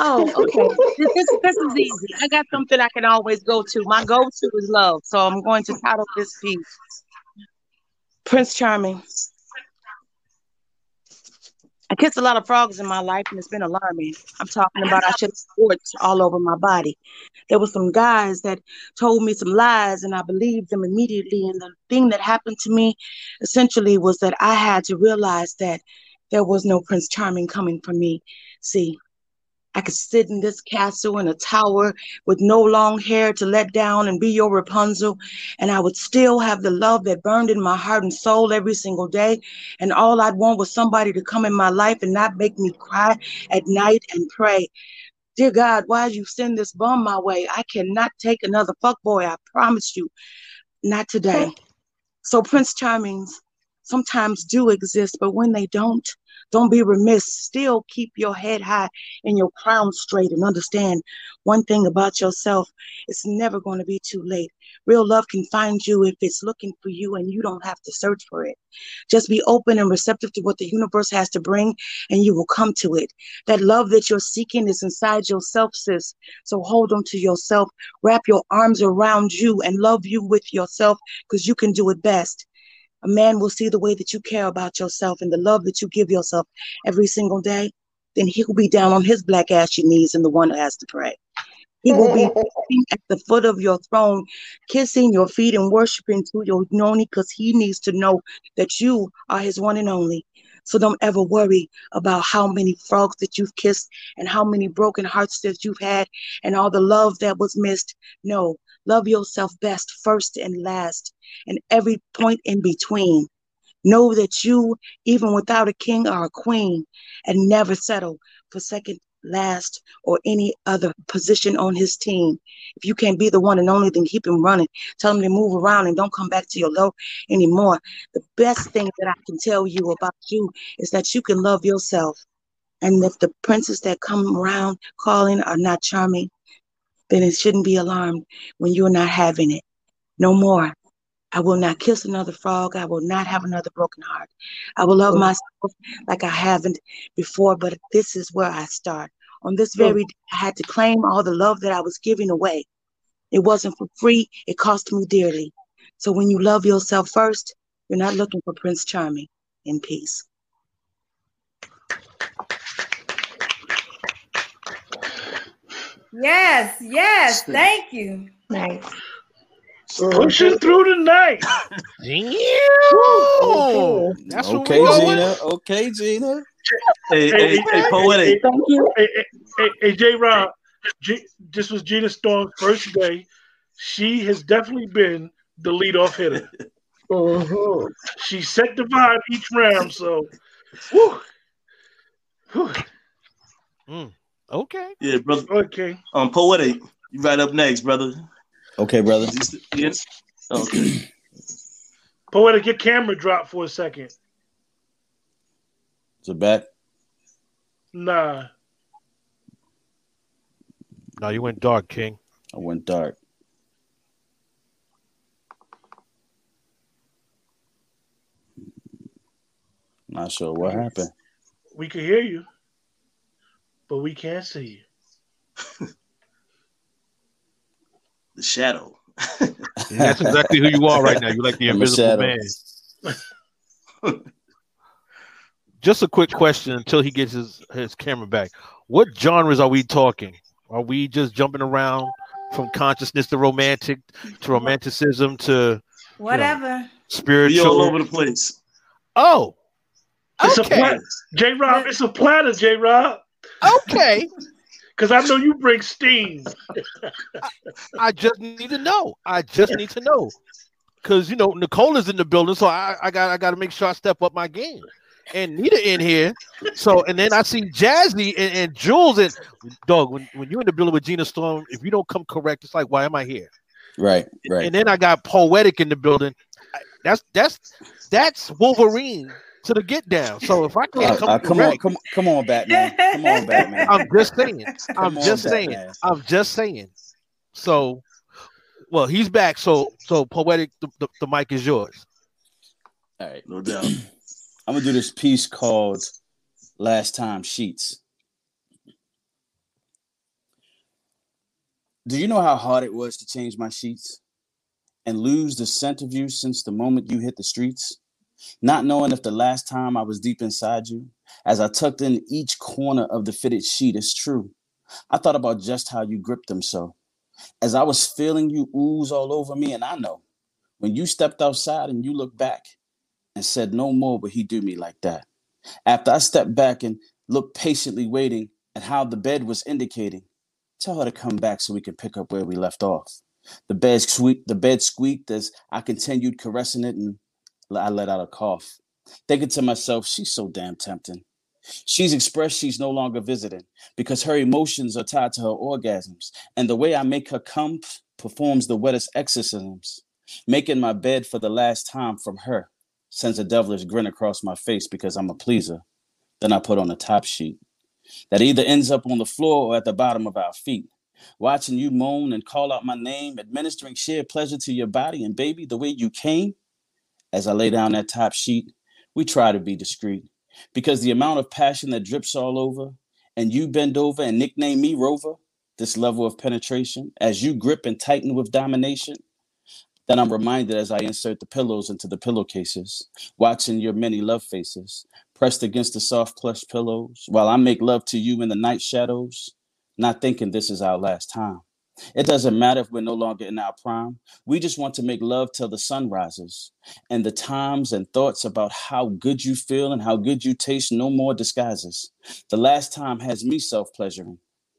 oh, okay. This, this, this is easy. I got something I can always go to. My go-to is love, so I'm going to title this piece Prince Charming. I kissed a lot of frogs in my life, and it's been alarming. I'm talking about I should have sports all over my body. There were some guys that told me some lies, and I believed them immediately. And the thing that happened to me essentially was that I had to realize that there was no Prince Charming coming for me. See, I could sit in this castle in a tower with no long hair to let down and be your Rapunzel, and I would still have the love that burned in my heart and soul every single day. And all I'd want was somebody to come in my life and not make me cry at night and pray. Dear God, why did you send this bum my way? I cannot take another fuck boy. I promise you, not today. So Prince Charmings sometimes do exist, but when they don't, don't be remiss. Still keep your head high and your crown straight and understand one thing about yourself. It's never going to be too late. Real love can find you if it's looking for you and you don't have to search for it. Just be open and receptive to what the universe has to bring and you will come to it. That love that you're seeking is inside yourself, sis. So hold on to yourself. Wrap your arms around you and love you with yourself because you can do it best. A man will see the way that you care about yourself and the love that you give yourself every single day. Then he will be down on his black ashy knees and the one that has to pray. He will be at the foot of your throne, kissing your feet and worshiping to your noni because he needs to know that you are his one and only. So don't ever worry about how many frogs that you've kissed and how many broken hearts that you've had and all the love that was missed. No, love yourself best, first and last, and every point in between. Know that you, even without a king, or a queen and never settle for second, last, or any other position on his team. If you can't be the one and only, then keep him running. Tell him to move around and don't come back to your low anymore. The best thing that I can tell you about you is that you can love yourself. And if the princes that come around calling are not charming, then it shouldn't be alarmed when you're not having it. No more. I will not kiss another frog. I will not have another broken heart. I will love myself like I haven't before, but this is where I start. On this very day, I had to claim all the love that I was giving away. It wasn't for free, it cost me dearly. So when you love yourself first, you're not looking for Prince Charming in peace. Yes, yes, thank you. Nice. Pushing through the night. Woo! That's Okay. Gina. Okay, Gina. Hey, hey, hey, poetic. Thank you. Hey, hey, hey, hey J Rob, G- this was Gina Storm's first day. She has definitely been the leadoff hitter. Mhm. She set the vibe each round, so whew. Whew. Okay. Yeah, brother. okay. Um, poetic. You right up next, brother. Okay, brother. Yes. Okay. Poetic, your camera dropped for a second. Is it back? Nah. No, you went dark, King. I went dark. Not sure what happened. We can hear you, but we can't see you. The shadow. That's exactly who you are right now. You're like the invisible shadow. man. Just a quick question until he gets his, his camera back. What genres are we talking? Are we just jumping around from consciousness to romantic to romanticism to Whatever. We all spiritual? over the place. Oh, It's a okay, platter. J Rob, it's a platter, J Rob. okay. Because I know you bring steam. I just need to know. I just need to know because you know Nicole is in the building, so I, I got I got to make sure I step up my game. And Nita in here, so and then I see Jazzy and, and Jules and dog. When, when you're in the building with Gina Storm, if you don't come correct, it's like why am I here? Right, right. And then I got Poetic in the building. That's that's that's Wolverine to the get down. So if I can't Uh, come uh, come on, come, come on, Batman. Come on, Batman. I'm just saying. I'm on, just saying. Batman. I'm just saying. So, well, he's back. So, so poetic. The, the, the mic is yours. All right. No doubt. I'm gonna do this piece called Last Time Sheets. Do you know how hard it was to change my sheets and lose the scent of you since the moment you hit the streets? Not knowing if the last time I was deep inside you, as I tucked in each corner of the fitted sheet, is true. I thought about just how you gripped them so. As I was feeling you ooze all over me, and I know when you stepped outside and you looked back and said, No more would he do me like that. After I stepped back and looked patiently waiting at how the bed was indicating, tell her to come back so we can pick up where we left off. The bed squeaked, the bed squeaked as I continued caressing it and I let out a cough. Thinking to myself, she's so damn tempting. She's expressed she's no longer visiting because her emotions are tied to her orgasms, and the way I make her come performs the wettest exorcisms. Making my bed for the last time from her sends a devilish grin across my face because I'm a pleaser. Then I put on a top sheet that either ends up on the floor or at the bottom of our feet. Watching you moan and call out my name, administering sheer pleasure to your body and baby the way you came. As I lay down that top sheet, we try to be discreet because the amount of passion that drips all over, and you bend over and nickname me Rover, this level of penetration, as you grip and tighten with domination, then I'm reminded as I insert the pillows into the pillowcases, watching your many love faces pressed against the soft plush pillows, while I make love to you in the night shadows, not thinking this is our last time. It doesn't matter if we're no longer in our prime. We just want to make love till the sun rises. And the times and thoughts about how good you feel and how good you taste no more disguises. The last time has me self pleasuring,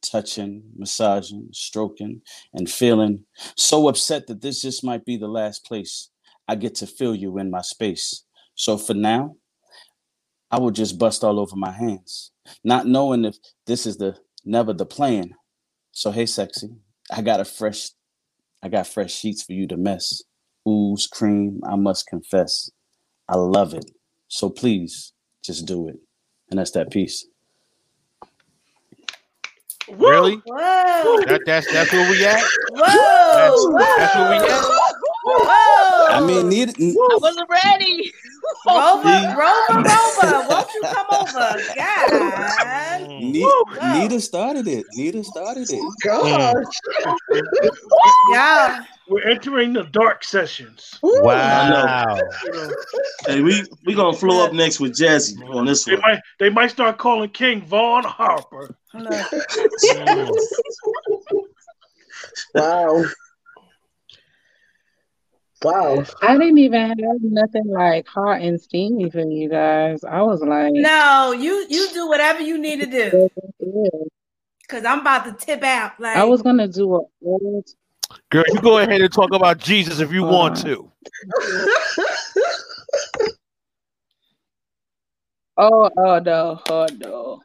touching, massaging, stroking, and feeling so upset that this just might be the last place I get to feel you in my space. So for now, I will just bust all over my hands, not knowing if this is the never the plan. So hey, sexy, I got a fresh, I got fresh sheets for you to mess. Ooze cream, I must confess, I love it. So please, just do it, and that's that piece. Really? Whoa. That, that's that's where we at. Whoa. That's, that's where we at. Whoa. I mean, need, I wasn't ready. Rover, Rover, Rover, won't you come over? Mm. God. Ne- Nita started it. Nita started it. Oh, gosh. Mm. Yeah. We're entering the dark sessions. Wow. Hey, we we gonna flow up next with Jazzy on this they one. might they might start calling King Vaughn Harper. Look. Mm. Wow. Wow. I didn't even have nothing like hot and steamy for you guys. I was like, No, you you do whatever you need to do. Cause I'm about to tip out. Like I was gonna do a old Girl, you go ahead and talk about Jesus if you Uh, want to. Oh, oh no, oh no.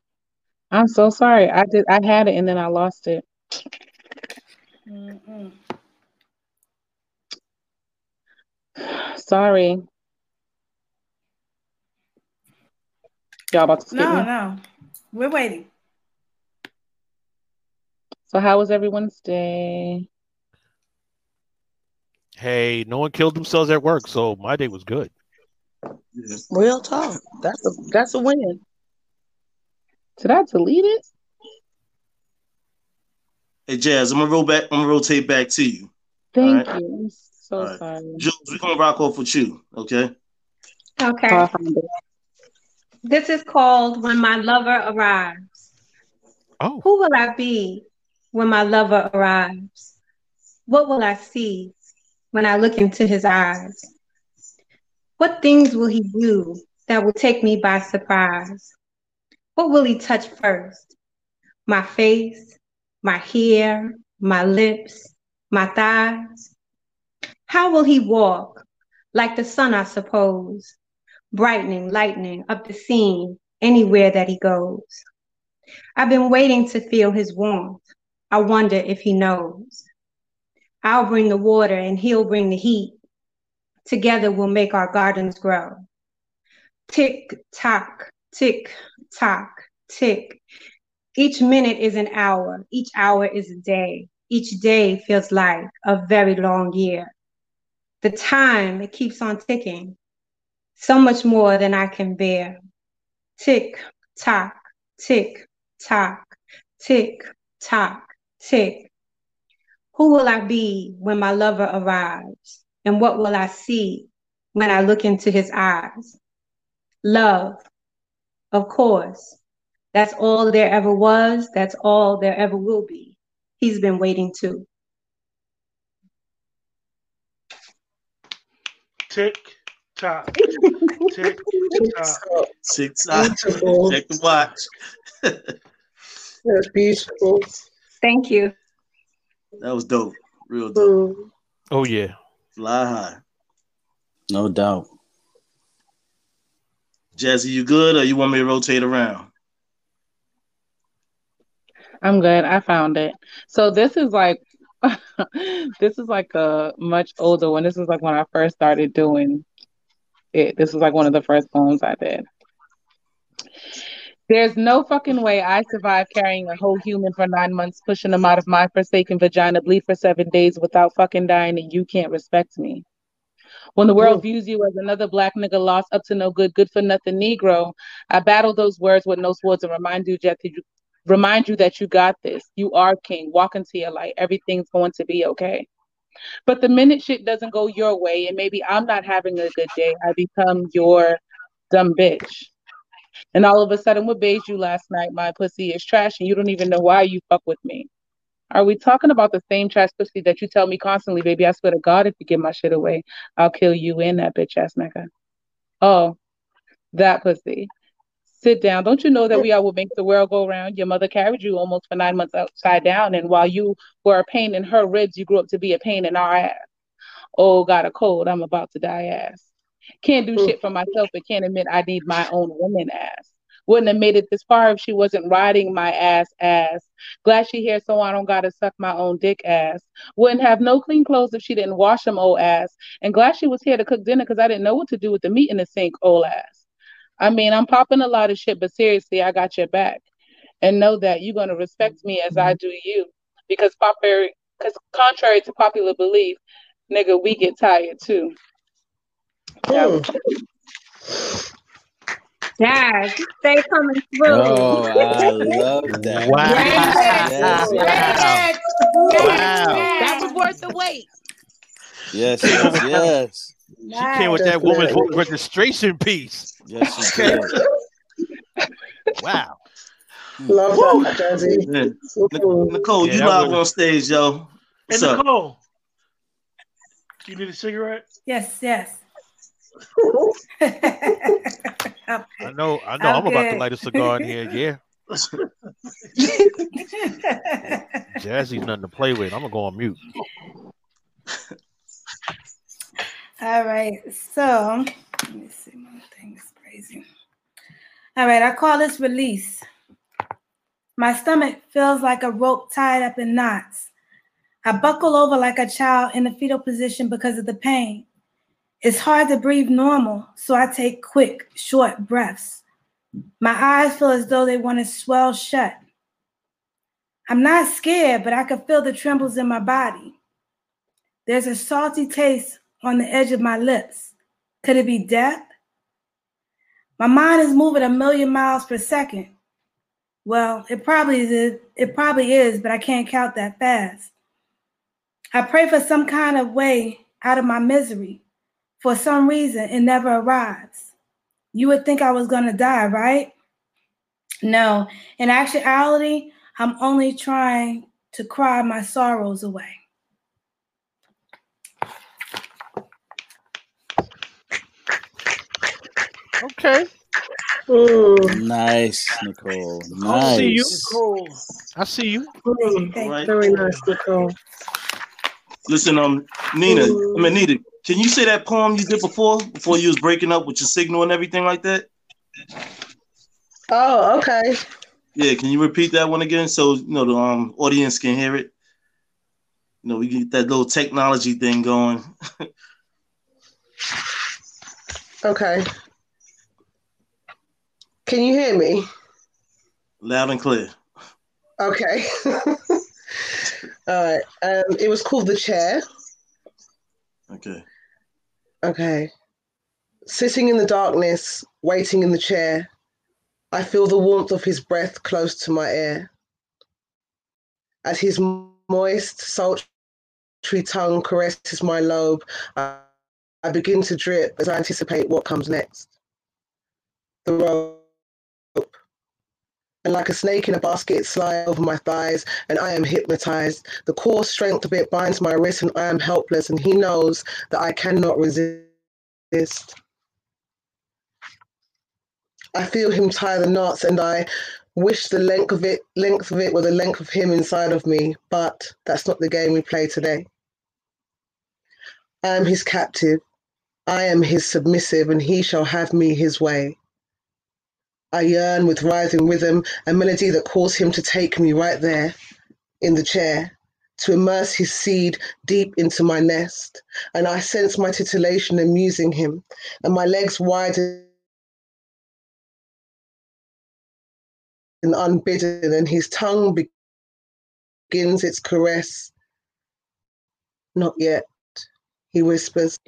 I'm so sorry. I did I had it and then I lost it. Mm-mm. Sorry. Y'all about to skip no, me? no. We're waiting. So how was everyone's day? Hey, no one killed themselves at work, so my day was good. Real talk. That's a that's a win. Did I delete it? Hey Jazz, I'm gonna roll back. I'm gonna rotate back to you. Thank All right. you. I'm so All right. sorry. Jules, we're gonna rock off with you, okay? Okay. I found it. This is called When My Lover Arrives. Oh, Who will I be when my lover arrives? What will I see when I look into his eyes? What things will he do that will take me by surprise? What will he touch first? My face, my hair, my lips, my thighs? How will he walk? Like the sun, I suppose, brightening, lightening up the scene anywhere that he goes. I've been waiting to feel his warmth. I wonder if he knows. I'll bring the water and he'll bring the heat. Together we'll make our gardens grow. Tick tock, tick tock, tick. Each minute is an hour, each hour is a day. Each day feels like a very long year. The time, it keeps on ticking. so much more than I can bear. Tick, tock, tick, tock, tick, tock, tick. Who will I be when my lover arrives? And what will I see when I look into his eyes? Love, of course. That's all there ever was. That's all there ever will be. He's been waiting too. Tick tock. Tick tock. Tick tock. Check the watch. That's beautiful. Thank you. That was dope. Real dope. Oh yeah. Fly high. No doubt. Jazzy, you good or you want me to rotate around? I'm good. I found it. So this is like this is like a much older one. This is like when I first started doing it. This was like one of the first poems I did. There's no fucking way I survived carrying a whole human for nine months, pushing them out of my forsaken vagina, bleed for seven days without fucking dying, and you can't respect me. When the world views you as another black nigga lost up to no good, good for nothing Negro, I battle those words with no swords and remind you Jeff, that you remind you that you got this. You are king. Walk into your light. Everything's going to be okay. But the minute shit doesn't go your way, and maybe I'm not having a good day, I become your dumb bitch. And all of a sudden, what bathed you last night? My pussy is trash, and you don't even know why you fuck with me. Are we talking about the same trash pussy that you tell me constantly, baby? I swear to God, if you give my shit away, I'll kill you and that bitch ass nigga. Oh, that pussy. Sit down. Don't you know that we are will make the world go round? Your mother carried you almost for nine months upside down, and while you were a pain in her ribs, you grew up to be a pain in our ass. Oh, got a cold. I'm about to die ass. Can't do shit for myself, but can't admit I need my own woman ass. Wouldn't have made it this far if she wasn't riding my ass ass. Glad she here so I don't gotta suck my own dick ass. Wouldn't have no clean clothes if she didn't wash them old ass. And glad she was here to cook dinner because I didn't know what to do with the meat in the sink old ass. I mean, I'm popping a lot of shit, but seriously, I got your back. And know that you're gonna respect me as I do you. Because popular because contrary to popular belief, nigga, we get tired too. That was- Jazz, stay coming through. Oh, I love that. Wow. Yes, Yes. Wow. That was worth the wait. yes, yes, yes. She came with that woman's voter registration piece. Yes, she did. Wow. Love that, Jazzy. Yeah. Mm. Nicole, Yeah, you live was- on stage, yo. Hey, What's up? Nicole. You need a cigarette? Yes, yes. I know, I know. I'm about to light a cigar in here. Yeah. Jazzy's nothing to play with. I'm gonna go on mute. All right, so let me see. My thing is crazy. All right, I call this release. My stomach feels like a rope tied up in knots. I buckle over like a child in the fetal position because of the pain. It's hard to breathe normal, so I take quick, short breaths. My eyes feel as though they want to swell shut. I'm not scared, but I can feel the trembles in my body. There's a salty taste on the edge of my lips. Could it be death? My mind is moving a million miles per second. Well, it probably is. It probably is, but I can't count that fast. I pray for some kind of way out of my misery. For some reason, it never arrives. You would think I was going to die, right? No, in actuality, I'm only trying to cry my sorrows away. Okay. Mm. Nice, Nicole. I see you. Nicole. I see you. Thank Right. Very nice, Nicole. Listen, um, Nina, I mean, Nita, can you say that poem you did before, before you was breaking up with your signal and everything like that? Oh, okay. Yeah, can you repeat that one again so you know the um audience can hear it? You know, we get that little technology thing going. Okay. Can you hear me? Loud and clear. Okay. All right. Um, it was called The Chair. Okay. Okay. Sitting in the darkness, waiting in the chair, I feel the warmth of his breath close to my ear. As his moist, sultry tongue caresses my lobe, I, I begin to drip as I anticipate what comes next. The rope. And like a snake in a basket, slide over my thighs, and I am hypnotized. The core strength of it binds my wrist, and I am helpless, and he knows that I cannot resist. I feel him tie the knots, and I wish the length of it, length of it, were the length of him inside of me. But that's not the game we play today. I am his captive. I am his submissive, and he shall have me his way. I yearn with rising rhythm, a melody that calls him to take me right there in the chair, to immerse his seed deep into my nest. And I sense my titillation amusing him, and my legs widen and unbidden, and his tongue begins its caress. Not yet, he whispers.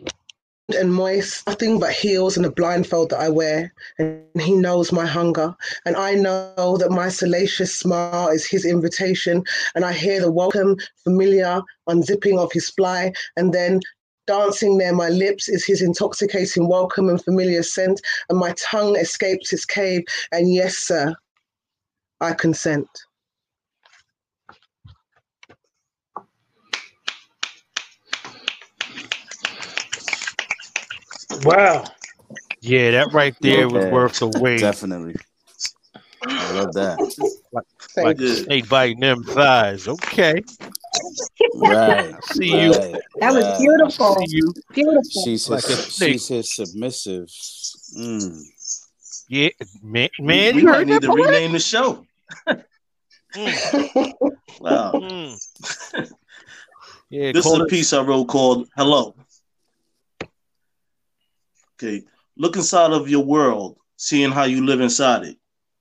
And moist, nothing but heels and a blindfold that I wear. And he knows my hunger. And I know that my salacious smile is his invitation. And I hear the welcome, familiar unzipping of his fly. And then dancing near my lips is his intoxicating welcome and familiar scent. And my tongue escapes his cave. And yes, sir, I consent. Wow. Yeah, that right there was Yeah, worth the wait. Definitely. I love that. Like you. a snake biting them thighs. Okay. Right. See you. That was right. beautiful. See you. Beautiful. She's Like his, snake. she's his submissive. Mm. Yeah, man, We- man we, you might heard need to poet? rename the show. Mm, Wow. mm. Yeah, This is a piece I wrote called Hello. Okay. Look inside of your world, seeing how you live inside it.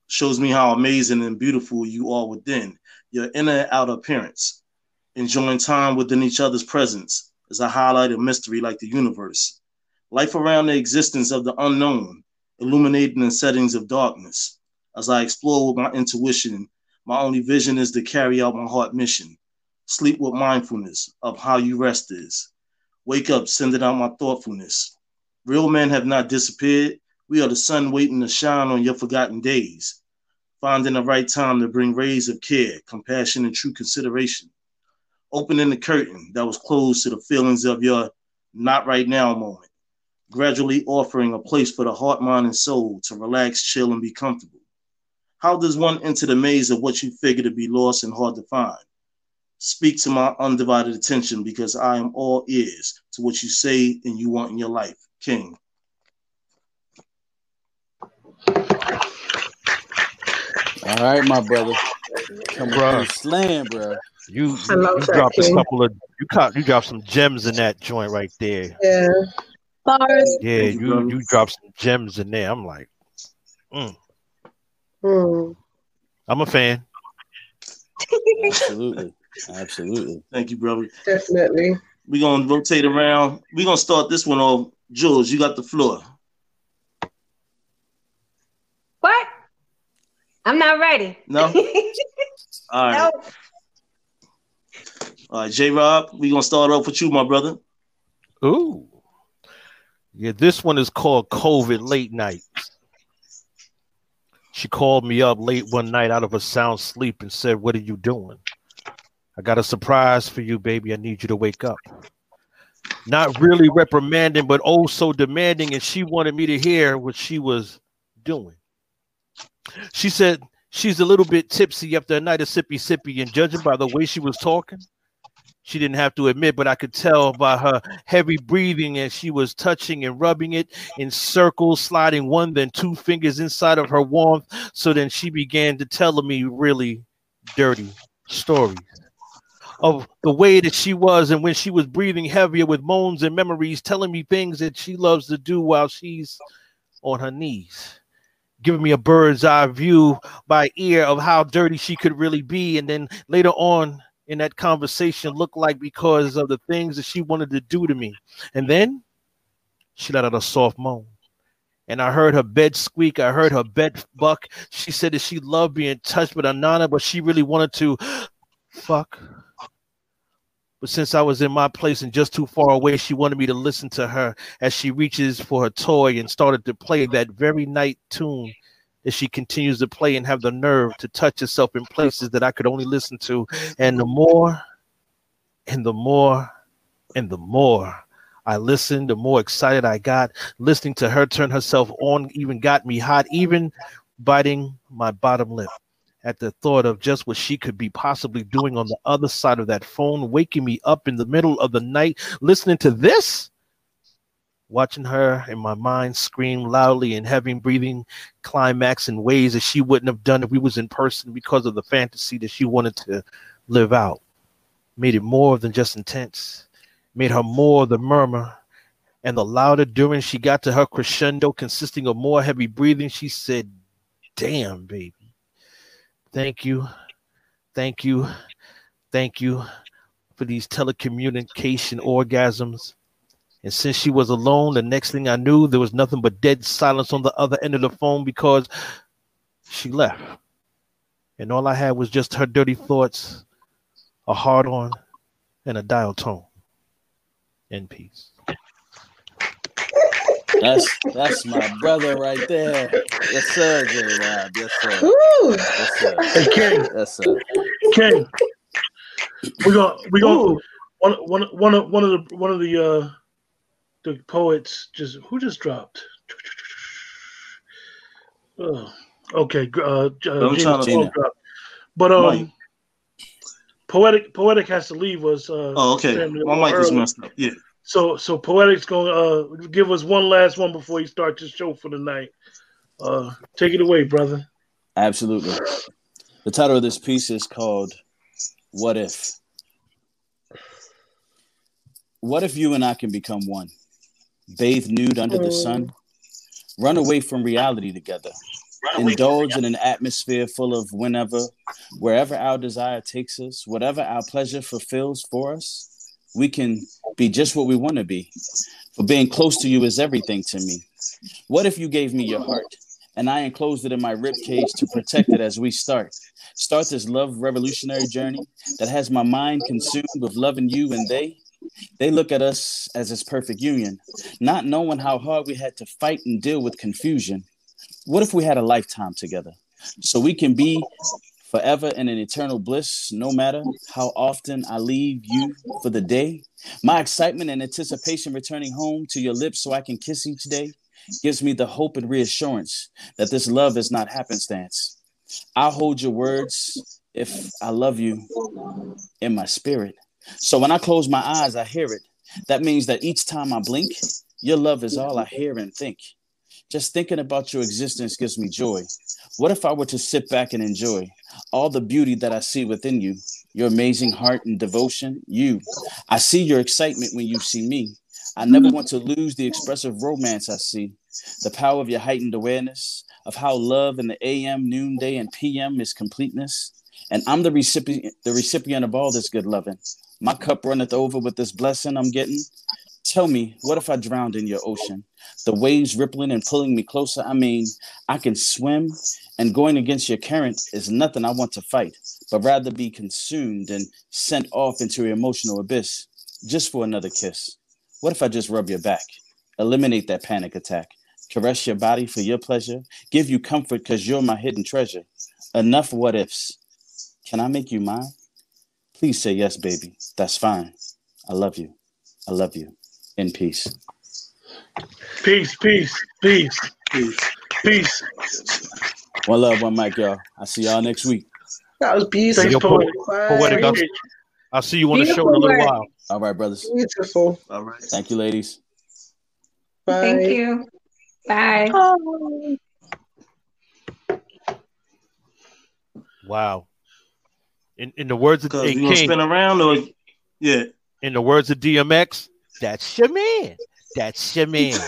Shows me how amazing and beautiful you are within your inner and outer appearance. Enjoying time within each other's presence is a highlight of mystery like the universe. Life around the existence of the unknown, illuminating the settings of darkness. As I explore with my intuition, my only vision is to carry out my heart mission. Sleep with mindfulness of how you rest is. Wake up, sending out my thoughtfulness. Real men have not disappeared. We are the sun waiting to shine on your forgotten days. Finding the right time to bring rays of care, compassion, and true consideration. Opening the curtain that was closed to the feelings of your not right now moment. Gradually offering a place for the heart, mind, and soul to relax, chill, and be comfortable. How does one enter the maze of what you figure to be lost and hard to find? Speak to my undivided attention because I am all ears to what you say and you want in your life. King. All right, my brother. Coming Bruh. through slam, bro. You, I you that, dropped a couple of you caught you dropped some gems in that joint right there. Yeah. Bars. Yeah, you, you dropped some gems in there. I'm like, Mm. I'm a fan. Absolutely. Absolutely. Thank you, brother. Definitely. We're gonna rotate around. We're gonna start this one off. Jules, you got the floor. What? I'm not ready. No? All right. no. All right, J Rob, we're gonna start off with you, my brother. Ooh. Yeah, this one is called COVID Late Night. She called me up late one night out of a sound sleep and said, What are you doing? I got a surprise for you, baby. I need you to wake up. Not really reprimanding, but oh so demanding. And she wanted me to hear what she was doing. She said she's a little bit tipsy after a night of sippy sippy, and judging by the way she was talking, she didn't have to admit, but I could tell by her heavy breathing and she was touching and rubbing it in circles, sliding one, then two fingers inside of her warmth. So then she began to tell me really dirty stories of the way that she was and when she was breathing heavier with moans and memories, telling me things that she loves to do while she's on her knees. Giving me a bird's eye view by ear of how dirty she could really be. And then later on, in that conversation looked like because of the things that she wanted to do to me. And then she let out a soft moan. And I heard her bed squeak. I heard her bed buck. She said that she loved being touched with Anana, but she really wanted to fuck. But since I was in my place and just too far away, she wanted me to listen to her as she reaches for her toy and started to play that very night tune that she continues to play and have the nerve to touch herself in places that I could only listen to. And the more and the more and the more I listened, the more excited I got. Listening to her turn herself on even got me hot, even biting my bottom lip at the thought of just what she could be possibly doing on the other side of that phone, waking me up in the middle of the night, listening to this. Watching her in my mind scream loudly and having breathing climax in ways that she wouldn't have done if we was in person because of the fantasy that she wanted to live out. Made it more than just intense made her more the murmur and the louder during she got to her crescendo consisting of more heavy breathing she said damn baby thank you. Thank you. Thank you for these telecommunication orgasms. And since she was alone the next thing i knew there was nothing but dead silence on the other end of the phone because she left. And all i had was just her dirty thoughts a hard on and a dial tone. In peace. That's that's my brother right there. Yes, sir, J Rob. Yes, sir. Woo! Yes, sir. Hey, King, Yes, sir. King, we gonna we gonna one one one of one of the one of the uh the poets just who just dropped. Oh, okay, uh, uh I'm Gina trying to- Simone dropped. but um, Mike. poetic poetic has to leave was Uh, Oh, okay. My mic is messed up. Yeah. So so poetic's gonna uh give us one last one before he starts his show for the night. Uh, take it away, brother. Absolutely. The title of this piece is called What If? What if you and I can become one? Bathe nude under the sun, run away from reality together, indulge in an atmosphere full of whenever, wherever our desire takes us, whatever our pleasure fulfills for us, we can be just what we want to be. For being close to you is everything to me. What if you gave me your heart and I enclosed it in my rib cage to protect it as we start? Start this love revolutionary journey that has my mind consumed with loving you and they. They look at us as this perfect union, not knowing how hard we had to fight and deal with confusion. What if we had a lifetime together so we can be forever in an eternal bliss, no matter how often I leave you for the day? My excitement and anticipation returning home to your lips so I can kiss each day gives me the hope and reassurance that this love is not happenstance. I'll hold your words if I love you in my spirit. So when I close my eyes, I hear it. That means that each time I blink, your love is all I hear and think. Just thinking about your existence gives me joy. What if I were to sit back and enjoy all the beauty that I see within you, your amazing heart and devotion? You, I see your excitement when you see me. I never want to lose the expressive romance I see, the power of your heightened awareness of how love in the AM, noonday, and PM is completeness. And I'm the recipient, the recipient of all this good loving. My cup runneth over with this blessing I'm getting. Tell me, what if I drowned in your ocean? The waves rippling and pulling me closer. I mean, I can swim, and going against your current is nothing I want to fight, but rather be consumed and sent off into your emotional abyss just for another kiss. What if I just rub your back, eliminate that panic attack, caress your body for your pleasure, give you comfort because you're my hidden treasure? Enough what ifs. Can I make you mine? Please say yes, baby. That's fine. I love you. I love you. In peace. Peace, peace, peace, Peace. peace. One love, one mic, y'all. I'll see y'all next week. That was beautiful. Thanks, Yo, poetic. Poetic, I'll, I'll see you on the show in a little work. while. All right, brothers. Beautiful. All right. Thank you, ladies. Bye. Thank you. Bye. Wow. In in the words of Because hey, you gonna King, spin around or yeah. in the words of DMX, that's your man. That's your man.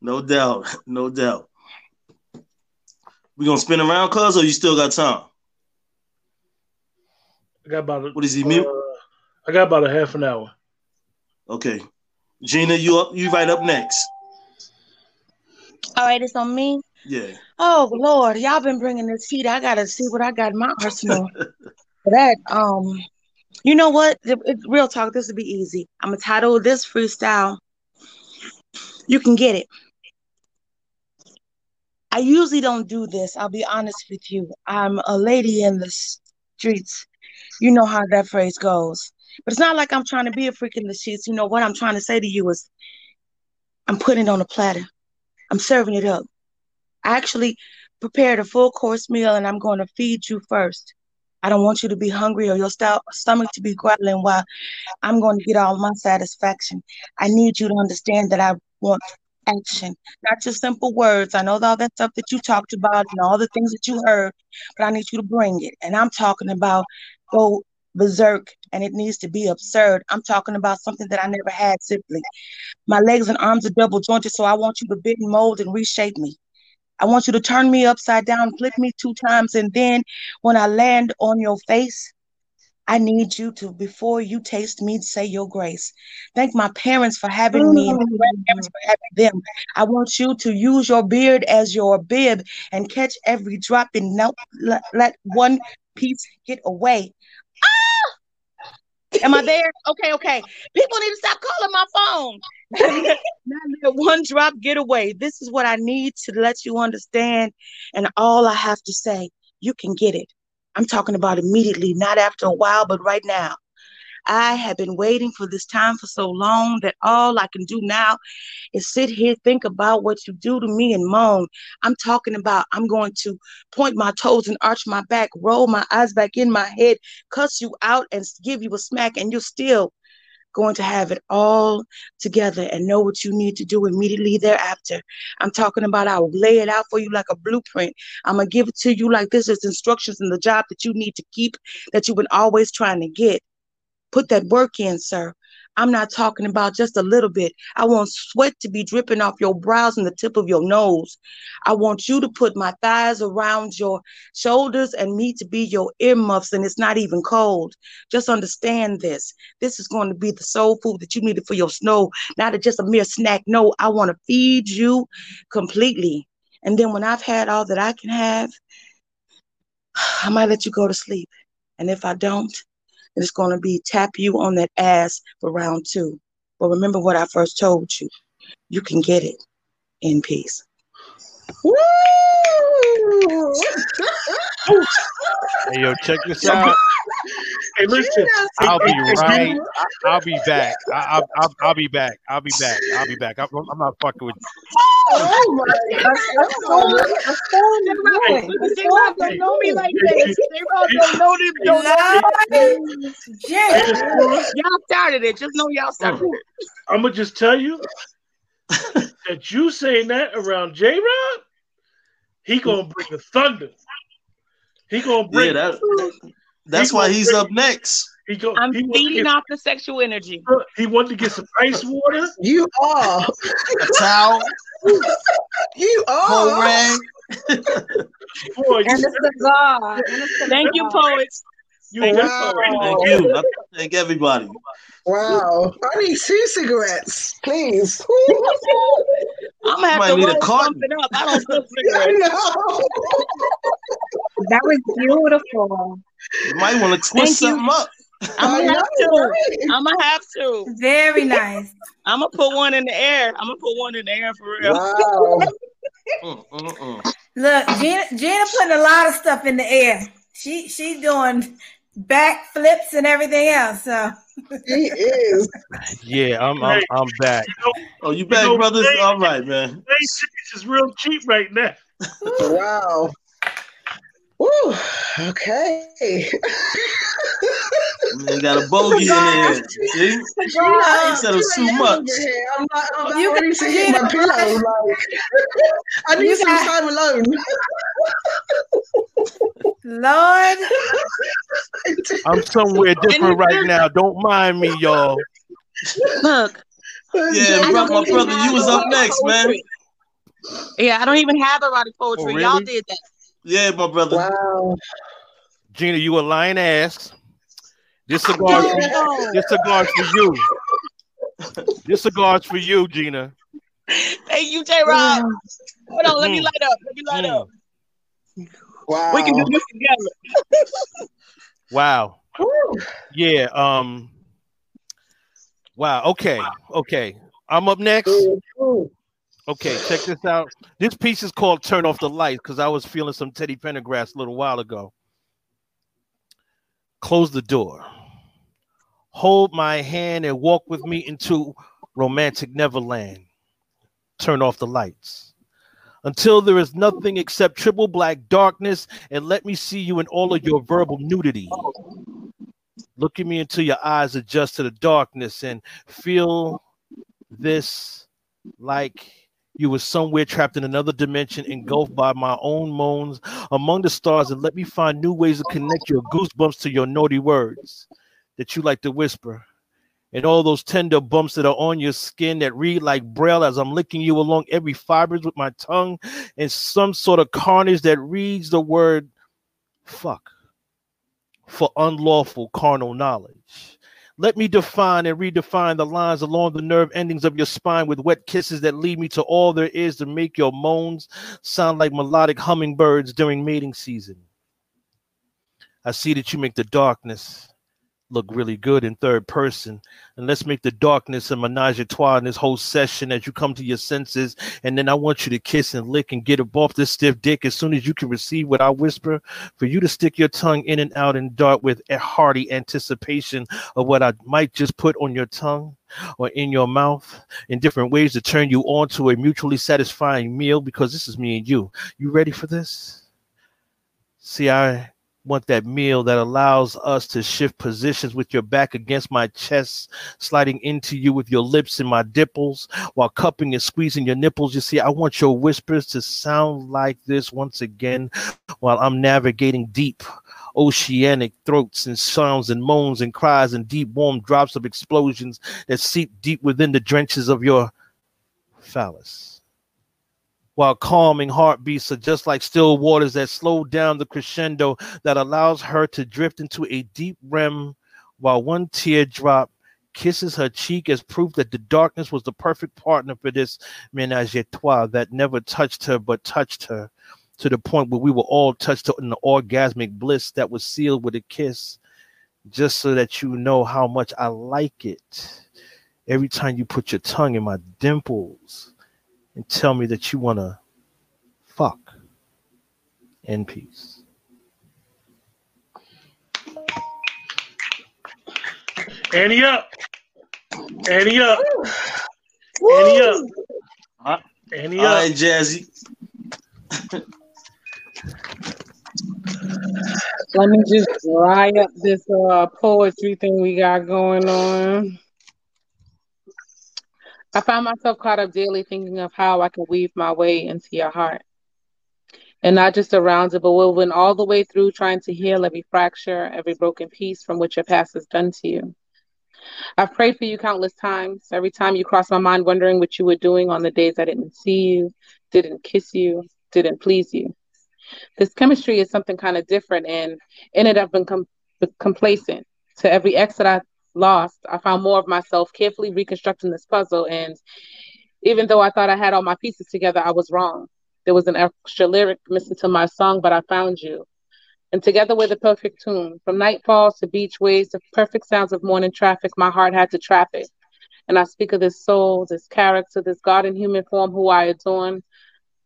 No doubt. No doubt. We gonna spin around, cuz, or you still got time? I got about a, What is he mute? uh, I got about a half an hour. Okay. Gina, you up you right up next. All right, it's on me. Yeah. Oh Lord, y'all been bringing this heat. I gotta see what I got in my arsenal for that. Um, you know what? It- it- real talk. This would be easy. I'm gonna title this freestyle. You can get it. I usually don't do this. I'll be honest with you. I'm a lady in the streets. You know how that phrase goes. But it's not like I'm trying to be a freak in the sheets. You know what I'm trying to say to you is I'm putting it on a platter. I'm serving it up. I actually prepared a full course meal and I'm going to feed you first. I don't want you to be hungry or your stou- stomach to be growling while I'm going to get all my satisfaction. I need you to understand that I want action, not just simple words. I know all that stuff that you talked about and all the things that you heard, but I need you to bring it. And I'm talking about go berserk and it needs to be absurd. I'm talking about something that I never had simply. My legs and arms are double jointed, so I want you to bend mold and reshape me. I want you to turn me upside down, flip me two times, and then when I land on your face, I need you to, before you taste me, say your grace. Thank my parents for having me and grandparents for having them. I want you to use your beard as your bib and catch every drop and not let one piece get away. Am I there? Okay, okay. People need to stop calling my phone. One drop get away. This is what I need to let you understand. And all I have to say, you can get it. I'm talking about immediately, not after a while, but right now. I have been waiting for this time for so long that all I can do now is sit here, think about what you do to me, and moan. I'm talking about I'm going to point my toes and arch my back, roll my eyes back in my head, cuss you out, and give you a smack, and you're still going to have it all together and know what you need to do immediately thereafter. I'm talking about I will lay it out for you like a blueprint. I'm gonna give it to you like this is instructions in the job that you need to keep that you've been always trying to get. Put that work in, sir. I'm not talking about just a little bit. I want sweat to be dripping off your brows and the tip of your nose. I want you to put my thighs around your shoulders and me to be your earmuffs, and it's not even cold. Just understand this. This is going to be the soul food that you needed for your snow, not just a mere snack. No, I want to feed you completely. And then when I've had all that I can have, I might let you go to sleep. And if I don't, then it's going to be tap you on that ass for round two. But remember what I first told you. You can get it in peace. Hey, yo, check this out. Hey, listen. I'll be Hey, hey, right. I, I'll be back. I, I, I'll, I'll be back. I'll be back. I'll be back. I'm, I'm not fucking with Oh my God. What's going on? What's going on? What's J-Rob going don't know me on? like this. J-Rob don't know this. Don't know Lord, this. Jay. Y'all started it. Just know y'all started it. I'm gonna just tell you that you saying that around J Rob, he gonna bring the thunder. He gonna bring. Yeah, that, that's He why he's bring- up next. he go. I'm he, feeding get, off the sexual energy. he wanted to get some ice water. You are. A towel, You are. rag. Boy, you, And a cigar. And a cigar. Thank you, poets. you ain't got Wow. Thank you. I thank everybody. Wow. I need two cigarettes, please. I'm gonna have to need a roll carton. something up. I don't smoke I cigarettes. Know. That was beautiful. You might want to twist Thank you. up. I'm gonna have to. I'm gonna have to. Very nice. I'm gonna put one in the air. I'm gonna put one in the air for real. Wow. Mm, mm, mm. Look, Gina, Gina putting a lot of stuff in the air. She she doing back flips and everything else. So He is. Yeah, I'm, I'm, I'm back. Oh, you back, know, brothers? they- All right, man. Lane is real cheap right now. Wow. Woo. Okay. You got a bogey in there. See? Uh, He said it was too much. I'm not, I'm not You ready to hit my pillow. Like, I need You some got- time alone. Lord, I'm somewhere different right now. Don't mind me, y'all. Look, Yeah, I bro, don't my even brother, have you was up next, man. poetry. Yeah, I don't even have erotic poetry. Oh, Y'all did that. Yeah, my brother. Wow. Gina, you a lying ass. This cigar's for you. This cigar's for you. This cigar's for you, Gina. Thank you, J Rob. Hold on, let me Mm. light up. Let me light Mm. up. Wow. We can do this together. Wow. Woo. Yeah. Um. Wow. Okay. Okay. I'm up next. Ooh. Okay. Check this out. This piece is called "Turn Off the Lights" because I was feeling some Teddy Pendergrass a little while ago. Close the door. Hold my hand and walk with me into romantic Neverland. Turn off the lights. Until there is nothing except triple black darkness, and let me see you in all of your verbal nudity. Look at me until your eyes adjust to the darkness and feel this like you were somewhere trapped in another dimension, engulfed by my own moans among the stars, and let me find new ways to connect your goosebumps to your naughty words that you like to whisper. And all those tender bumps that are on your skin that read like braille as I'm licking you along every fibers with my tongue, and some sort of carnage that reads the word fuck for unlawful carnal knowledge. Let me define and redefine the lines along the nerve endings of your spine with wet kisses that lead me to all there is to make your moans sound like melodic hummingbirds during mating season. I see that you make the darkness look really good in third person. And let's make the darkness and menage a trois in this whole session as you come to your senses. And then I want you to kiss and lick and get off this stiff dick as soon as you can receive what I whisper. For you to stick your tongue in and out and dart with a hearty anticipation of what I might just put on your tongue or in your mouth in different ways to turn you on to a mutually satisfying meal because this is me and you. You ready for this? See, I want that meal that allows us to shift positions with your back against my chest, sliding into you with your lips in my dimples while cupping and squeezing your nipples. You see, I want your whispers to sound like this once again while I'm navigating deep oceanic throats and sounds and moans and cries and deep warm drops of explosions that seep deep within the drenches of your phallus while calming heartbeats are just like still waters that slow down the crescendo that allows her to drift into a deep REM while one teardrop kisses her cheek as proof that the darkness was the perfect partner for this menage a trois that never touched her but touched her to the point where we were all touched in the orgasmic bliss that was sealed with a kiss just so that you know how much I like it. Every time you put your tongue in my dimples and tell me that you want to fuck in peace. Annie up. Annie up. Annie up. Huh? Annie All up. right, Jazzy. Let me just dry up this uh poetry thing we got going on. I find myself caught up daily thinking of how I can weave my way into your heart. And not just around it, but woven all the way through, trying to heal every fracture, every broken piece from what your past has done to you. I've prayed for you countless times. Every time you cross my mind, wondering what you were doing on the days I didn't see you, didn't kiss you, didn't please you. This chemistry is something kind of different, and it, I've been com- complacent. To every ex that I lost, I found more of myself carefully reconstructing this puzzle. And even though I thought I had all my pieces together, I was wrong. There was an extra lyric missing to my song, but I found you. And together with a perfect tune, from nightfalls to beach waves to perfect sounds of morning traffic, my heart had to traffic. And I speak of this soul, this character, this God in human form who I adorn.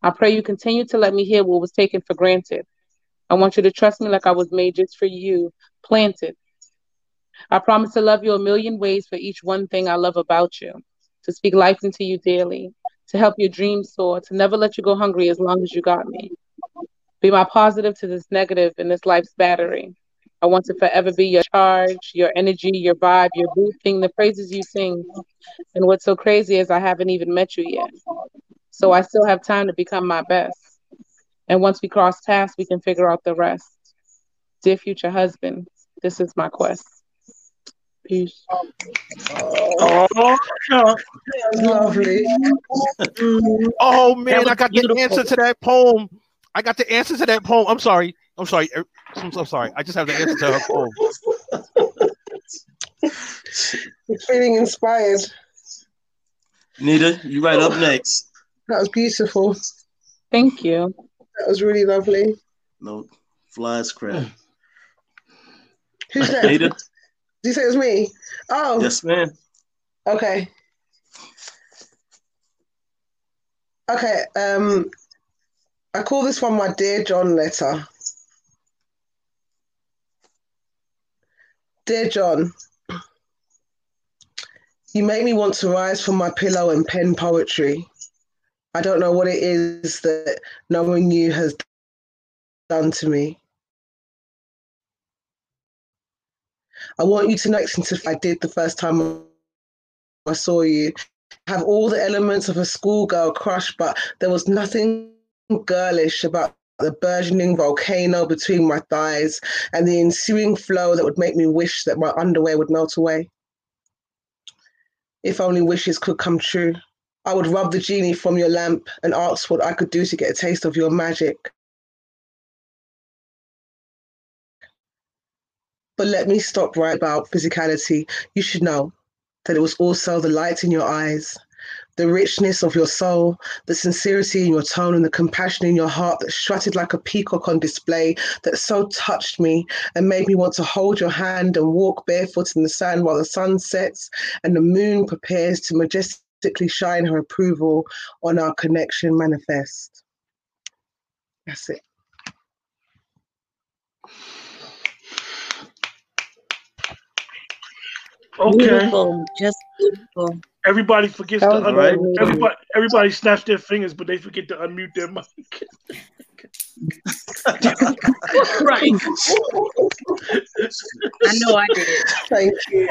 I pray you continue to let me hear what was taken for granted. I want you to trust me like I was made just for you, planted. I promise to love you a million ways for each one thing I love about you, to speak life into you daily, to help your dreams soar, to never let you go hungry as long as you got me. Be my positive to this negative in this life's battery. I want to forever be your charge, your energy, your vibe, your boo thing, the praises you sing. And what's so crazy is I haven't even met you yet. So I still have time to become my best. And once we cross paths, we can figure out the rest. Dear future husband, this is my quest. Peace. Oh, no. Lovely. Oh man, I got the answer to that poem. I got the answer to that poem. I'm sorry. I'm sorry. Er, I'm so sorry. I just have the answer to her poem. You're feeling inspired. Nita, you right up next. That was beautiful. Thank you. That was really lovely. No, flies crap. Who's next? Ada? You say it's me? Oh, Yes, man. okay. Okay, um, I call this one my Dear John letter. Dear John, you make me want to rise from my pillow and pen poetry. I don't know what it is that knowing you has done to me. I want you to not since I did the first time I saw you. Have all the elements of a schoolgirl crush, but there was nothing girlish about the burgeoning volcano between my thighs and the ensuing flow that would make me wish that my underwear would melt away. If only wishes could come true. I would rub the genie from your lamp and ask what I could do to get a taste of your magic. But let me stop right about physicality. You should know that it was also the light in your eyes, the richness of your soul, the sincerity in your tone, and the compassion in your heart that strutted like a peacock on display that so touched me and made me want to hold your hand and walk barefoot in the sand while the sun sets and the moon prepares to majestically shine her approval on our connection manifest. That's it. Okay. Beautiful, just beautiful. Everybody forgets to was un- Right. everybody everybody snaps their fingers, but they forget to unmute their mic. Right. I know I did. Thank you.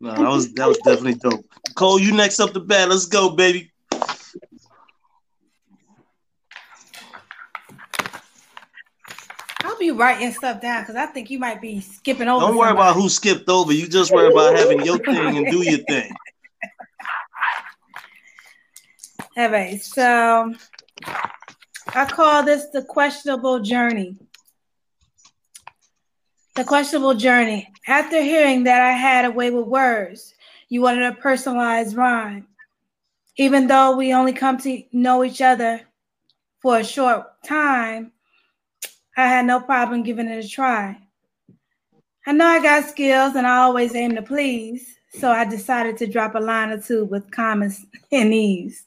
No, that was that was definitely dope. Cole, you next up the bat. Let's go, baby. I'll be writing stuff down because I think you might be skipping over. Don't worry somebody. about who skipped over. You just worry about having your thing and do your thing. All right, so I call this the questionable journey. The questionable journey. After hearing that I had a way with words, you wanted a personalized rhyme. Even though we only come to know each other for a short time, I had no problem giving it a try. I know I got skills and I always aim to please, so I decided to drop a line or two with comments and ease.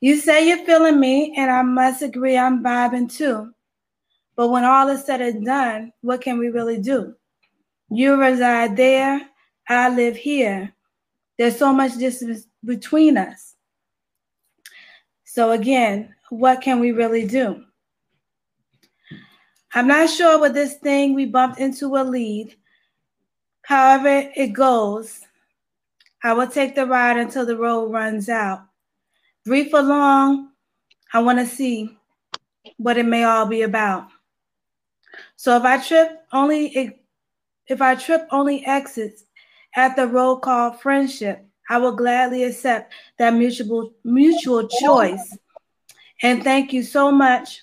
You say you're feeling me, and I must agree I'm vibing too. But when all is said and done, what can we really do? You reside there, I live here. There's so much distance between us. So, again, what can we really do? I'm not sure what this thing we bumped into will lead. However, it goes. I will take the ride until the road runs out. Brief or long, I want to see what it may all be about. So if I trip only if I trip only exits at the road called friendship, I will gladly accept that mutual mutual choice. And thank you so much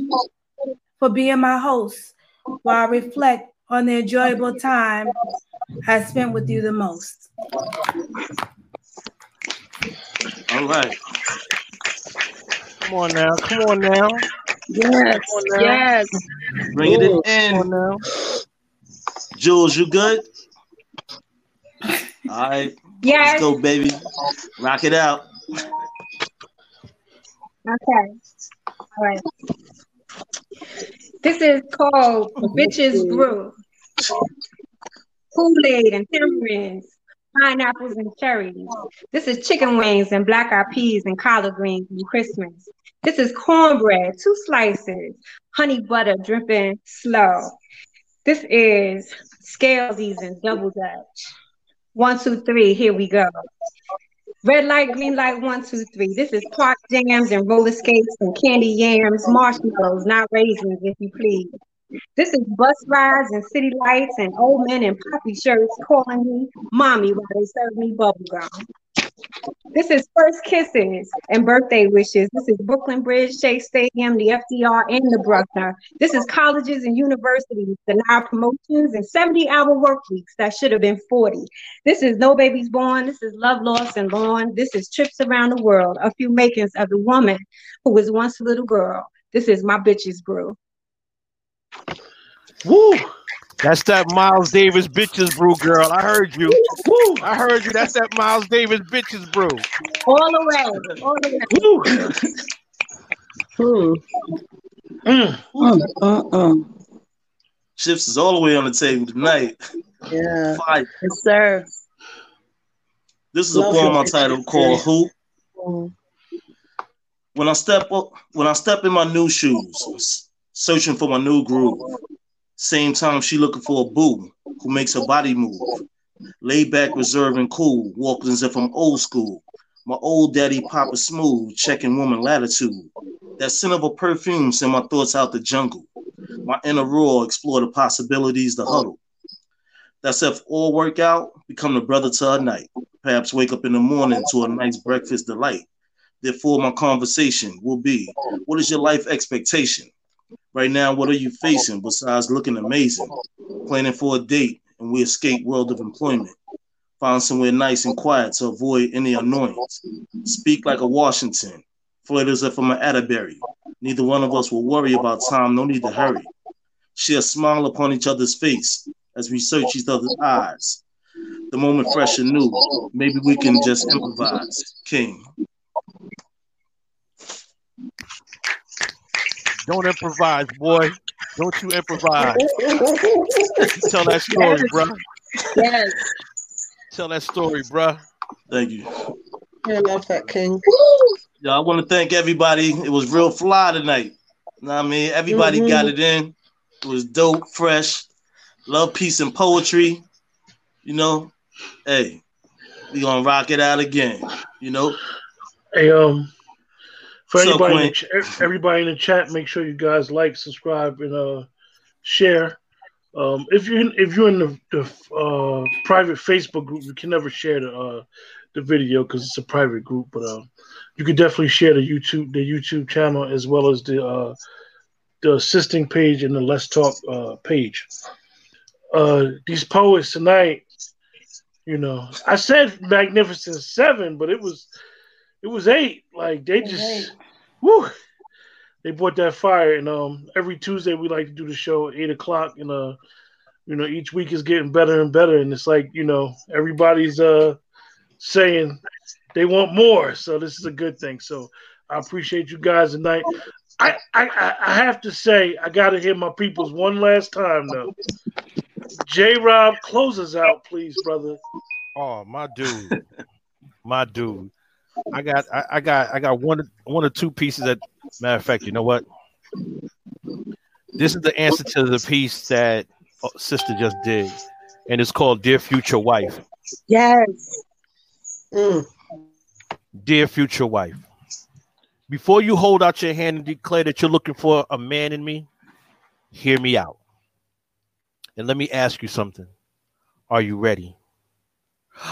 for being my host while I reflect on the enjoyable time I spent with you the most. All right. Come on now. Come on now. Yes, on now. yes. Bringing it Come in. on now. Jules, you good? All right. Yes. Let's go, baby. Rock it out. Okay. All right. This is called Bitches Brew. Kool-Aid and tamarinds, pineapples and cherries. This is chicken wings and black eyed peas and collard greens and Christmas. This is cornbread, two slices, honey butter dripping slow. This is scalesies and double dutch. One, two, three, here we go. Red light, green light, one, two, three. This is park jams and roller skates and candy yams, marshmallows, not raisins, if you please. This is bus rides and city lights and old men in poppy shirts calling me mommy while they serve me bubble gum. This is first kisses and birthday wishes. This is Brooklyn Bridge, Shea Stadium, the FDR, and the Bruckner. This is colleges and universities, denied promotions and 70 hour work weeks that should have been 40. This is No Babies Born. This is Love Lost and Lawn. This is Trips Around the World, a few makings of the woman who was once a little girl. This is My Bitches Brew. Woo! That's that Miles Davis bitches brew, girl. I heard you. Woo! I heard you. That's that Miles Davis bitches brew. All the way. All the way. Woo! Mm. Mm, mm, mm. Chips is all the way on the table tonight. Yeah. Fire. Yes, sir. This is a Love poem your I titled called Who. Mm. When I step up, when I step in my new shoes, searching for my new groove. Same time she looking for a boo who makes her body move. Laid back, reserved, and cool, walking as if I'm old school. My old daddy Papa Smooth, checking woman latitude. That scent of a perfume send my thoughts out the jungle. My inner roar explore the possibilities, the huddle. That's if all work out, become the brother to her night. Perhaps wake up in the morning to a nice breakfast delight. Therefore, my conversation will be what is your life expectation? Right now, what are you facing besides looking amazing? Planning for a date and we escape world of employment. Find somewhere nice and quiet to avoid any annoyance. Speak like a Washington. Flirt as I'm an Atterbury. Neither one of us will worry about time, no need to hurry. Share a smile upon each other's face as we search each other's eyes. The moment fresh and new. Maybe we can just improvise. King. Don't improvise, boy. Don't you improvise. Tell that story, Yes. bro. Yes. Tell that story, bro. Thank you. I love that, King. Yeah, I want to thank everybody. It was real fly tonight. You Know what I mean, everybody Mhm. got it in. It was dope, fresh. Love, peace, and poetry. You know, hey, we gonna rock it out again. You know, Hey, um, for What's up, anybody, in the Quinn? ch- everybody in the chat, make sure you guys like, subscribe, and uh, share. Um, if you if you're in the, the uh, private Facebook group, you can never share the uh, the video because it's a private group. But uh, you can definitely share the YouTube the YouTube channel as well as the uh, the assisting page and the Let's Talk uh, page. Uh, these poets tonight, you know, I said Magnificent Seven, but it was it was eight. Like they just, woo, they brought that fire. And um, every Tuesday we like to do the show at eight o'clock, and uh, you know, each week is getting better and better. And it's like you know, everybody's uh saying they want more, so this is a good thing. So I appreciate you guys tonight. I I I- have to say I got to hear my peoples one last time though. J Rob, close us out, please, brother. Oh, my dude. my dude. I got I, I got I got one one or two pieces that matter of fact, you know what? This is the answer to the piece that uh, sister just did, and it's called Dear Future Wife. Yes. Mm. Dear future wife, before you hold out your hand and declare that you're looking for a man in me, hear me out. And let me ask you something. Are you ready?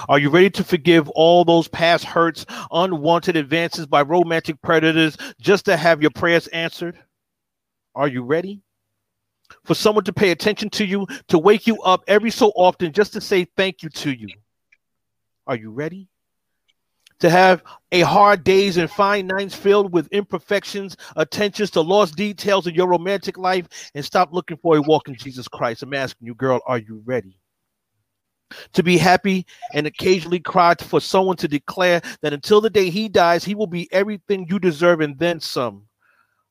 Are you ready to forgive all those past hurts, unwanted advances by romantic predators just to have your prayers answered? Are you ready? For someone to pay attention to you, to wake you up every so often just to say thank you to you. Are you ready? To have a hard days and fine nights filled with imperfections, attentions to lost details of your romantic life, and stop looking for a walk in Jesus Christ. I'm asking you, girl, are you ready? To be happy and occasionally cry for someone to declare that until the day he dies, he will be everything you deserve and then some.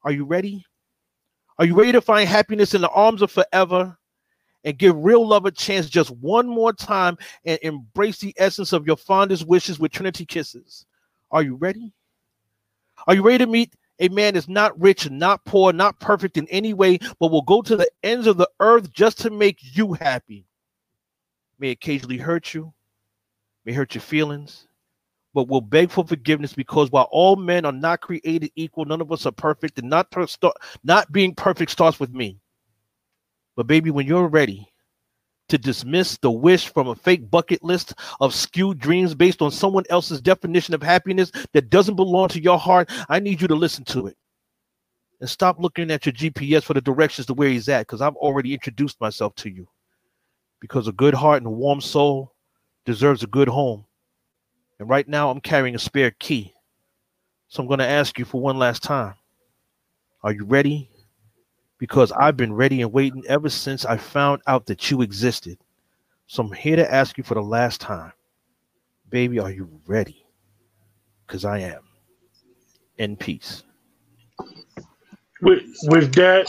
Are you ready? Are you ready to find happiness in the arms of forever and give real love a chance just one more time and embrace the essence of your fondest wishes with Trinity kisses? Are you ready? Are you ready to meet a man that's not rich, not poor, not perfect in any way, but will go to the ends of the earth just to make you happy? May occasionally hurt you, may hurt your feelings, but will beg for forgiveness because while all men are not created equal, none of us are perfect, and not per- start, not being perfect starts with me. But baby, when you're ready to dismiss the wish from a fake bucket list of skewed dreams based on someone else's definition of happiness that doesn't belong to your heart, I need you to listen to it. And stop looking at your GPS for the directions to where he's at, because I've already introduced myself to you. Because a good heart and a warm soul deserves a good home. And right now, I'm carrying a spare key. So I'm going to ask you for one last time Are you ready? Because I've been ready and waiting ever since I found out that you existed. So I'm here to ask you for the last time Baby, are you ready? Because I am. In peace. With, with that,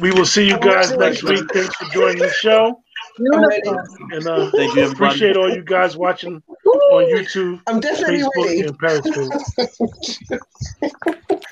we will see you guys next week. Thanks for joining the show. And uh, Thank you, appreciate all you guys watching on YouTube, I'm definitely Facebook, ready. and Periscope.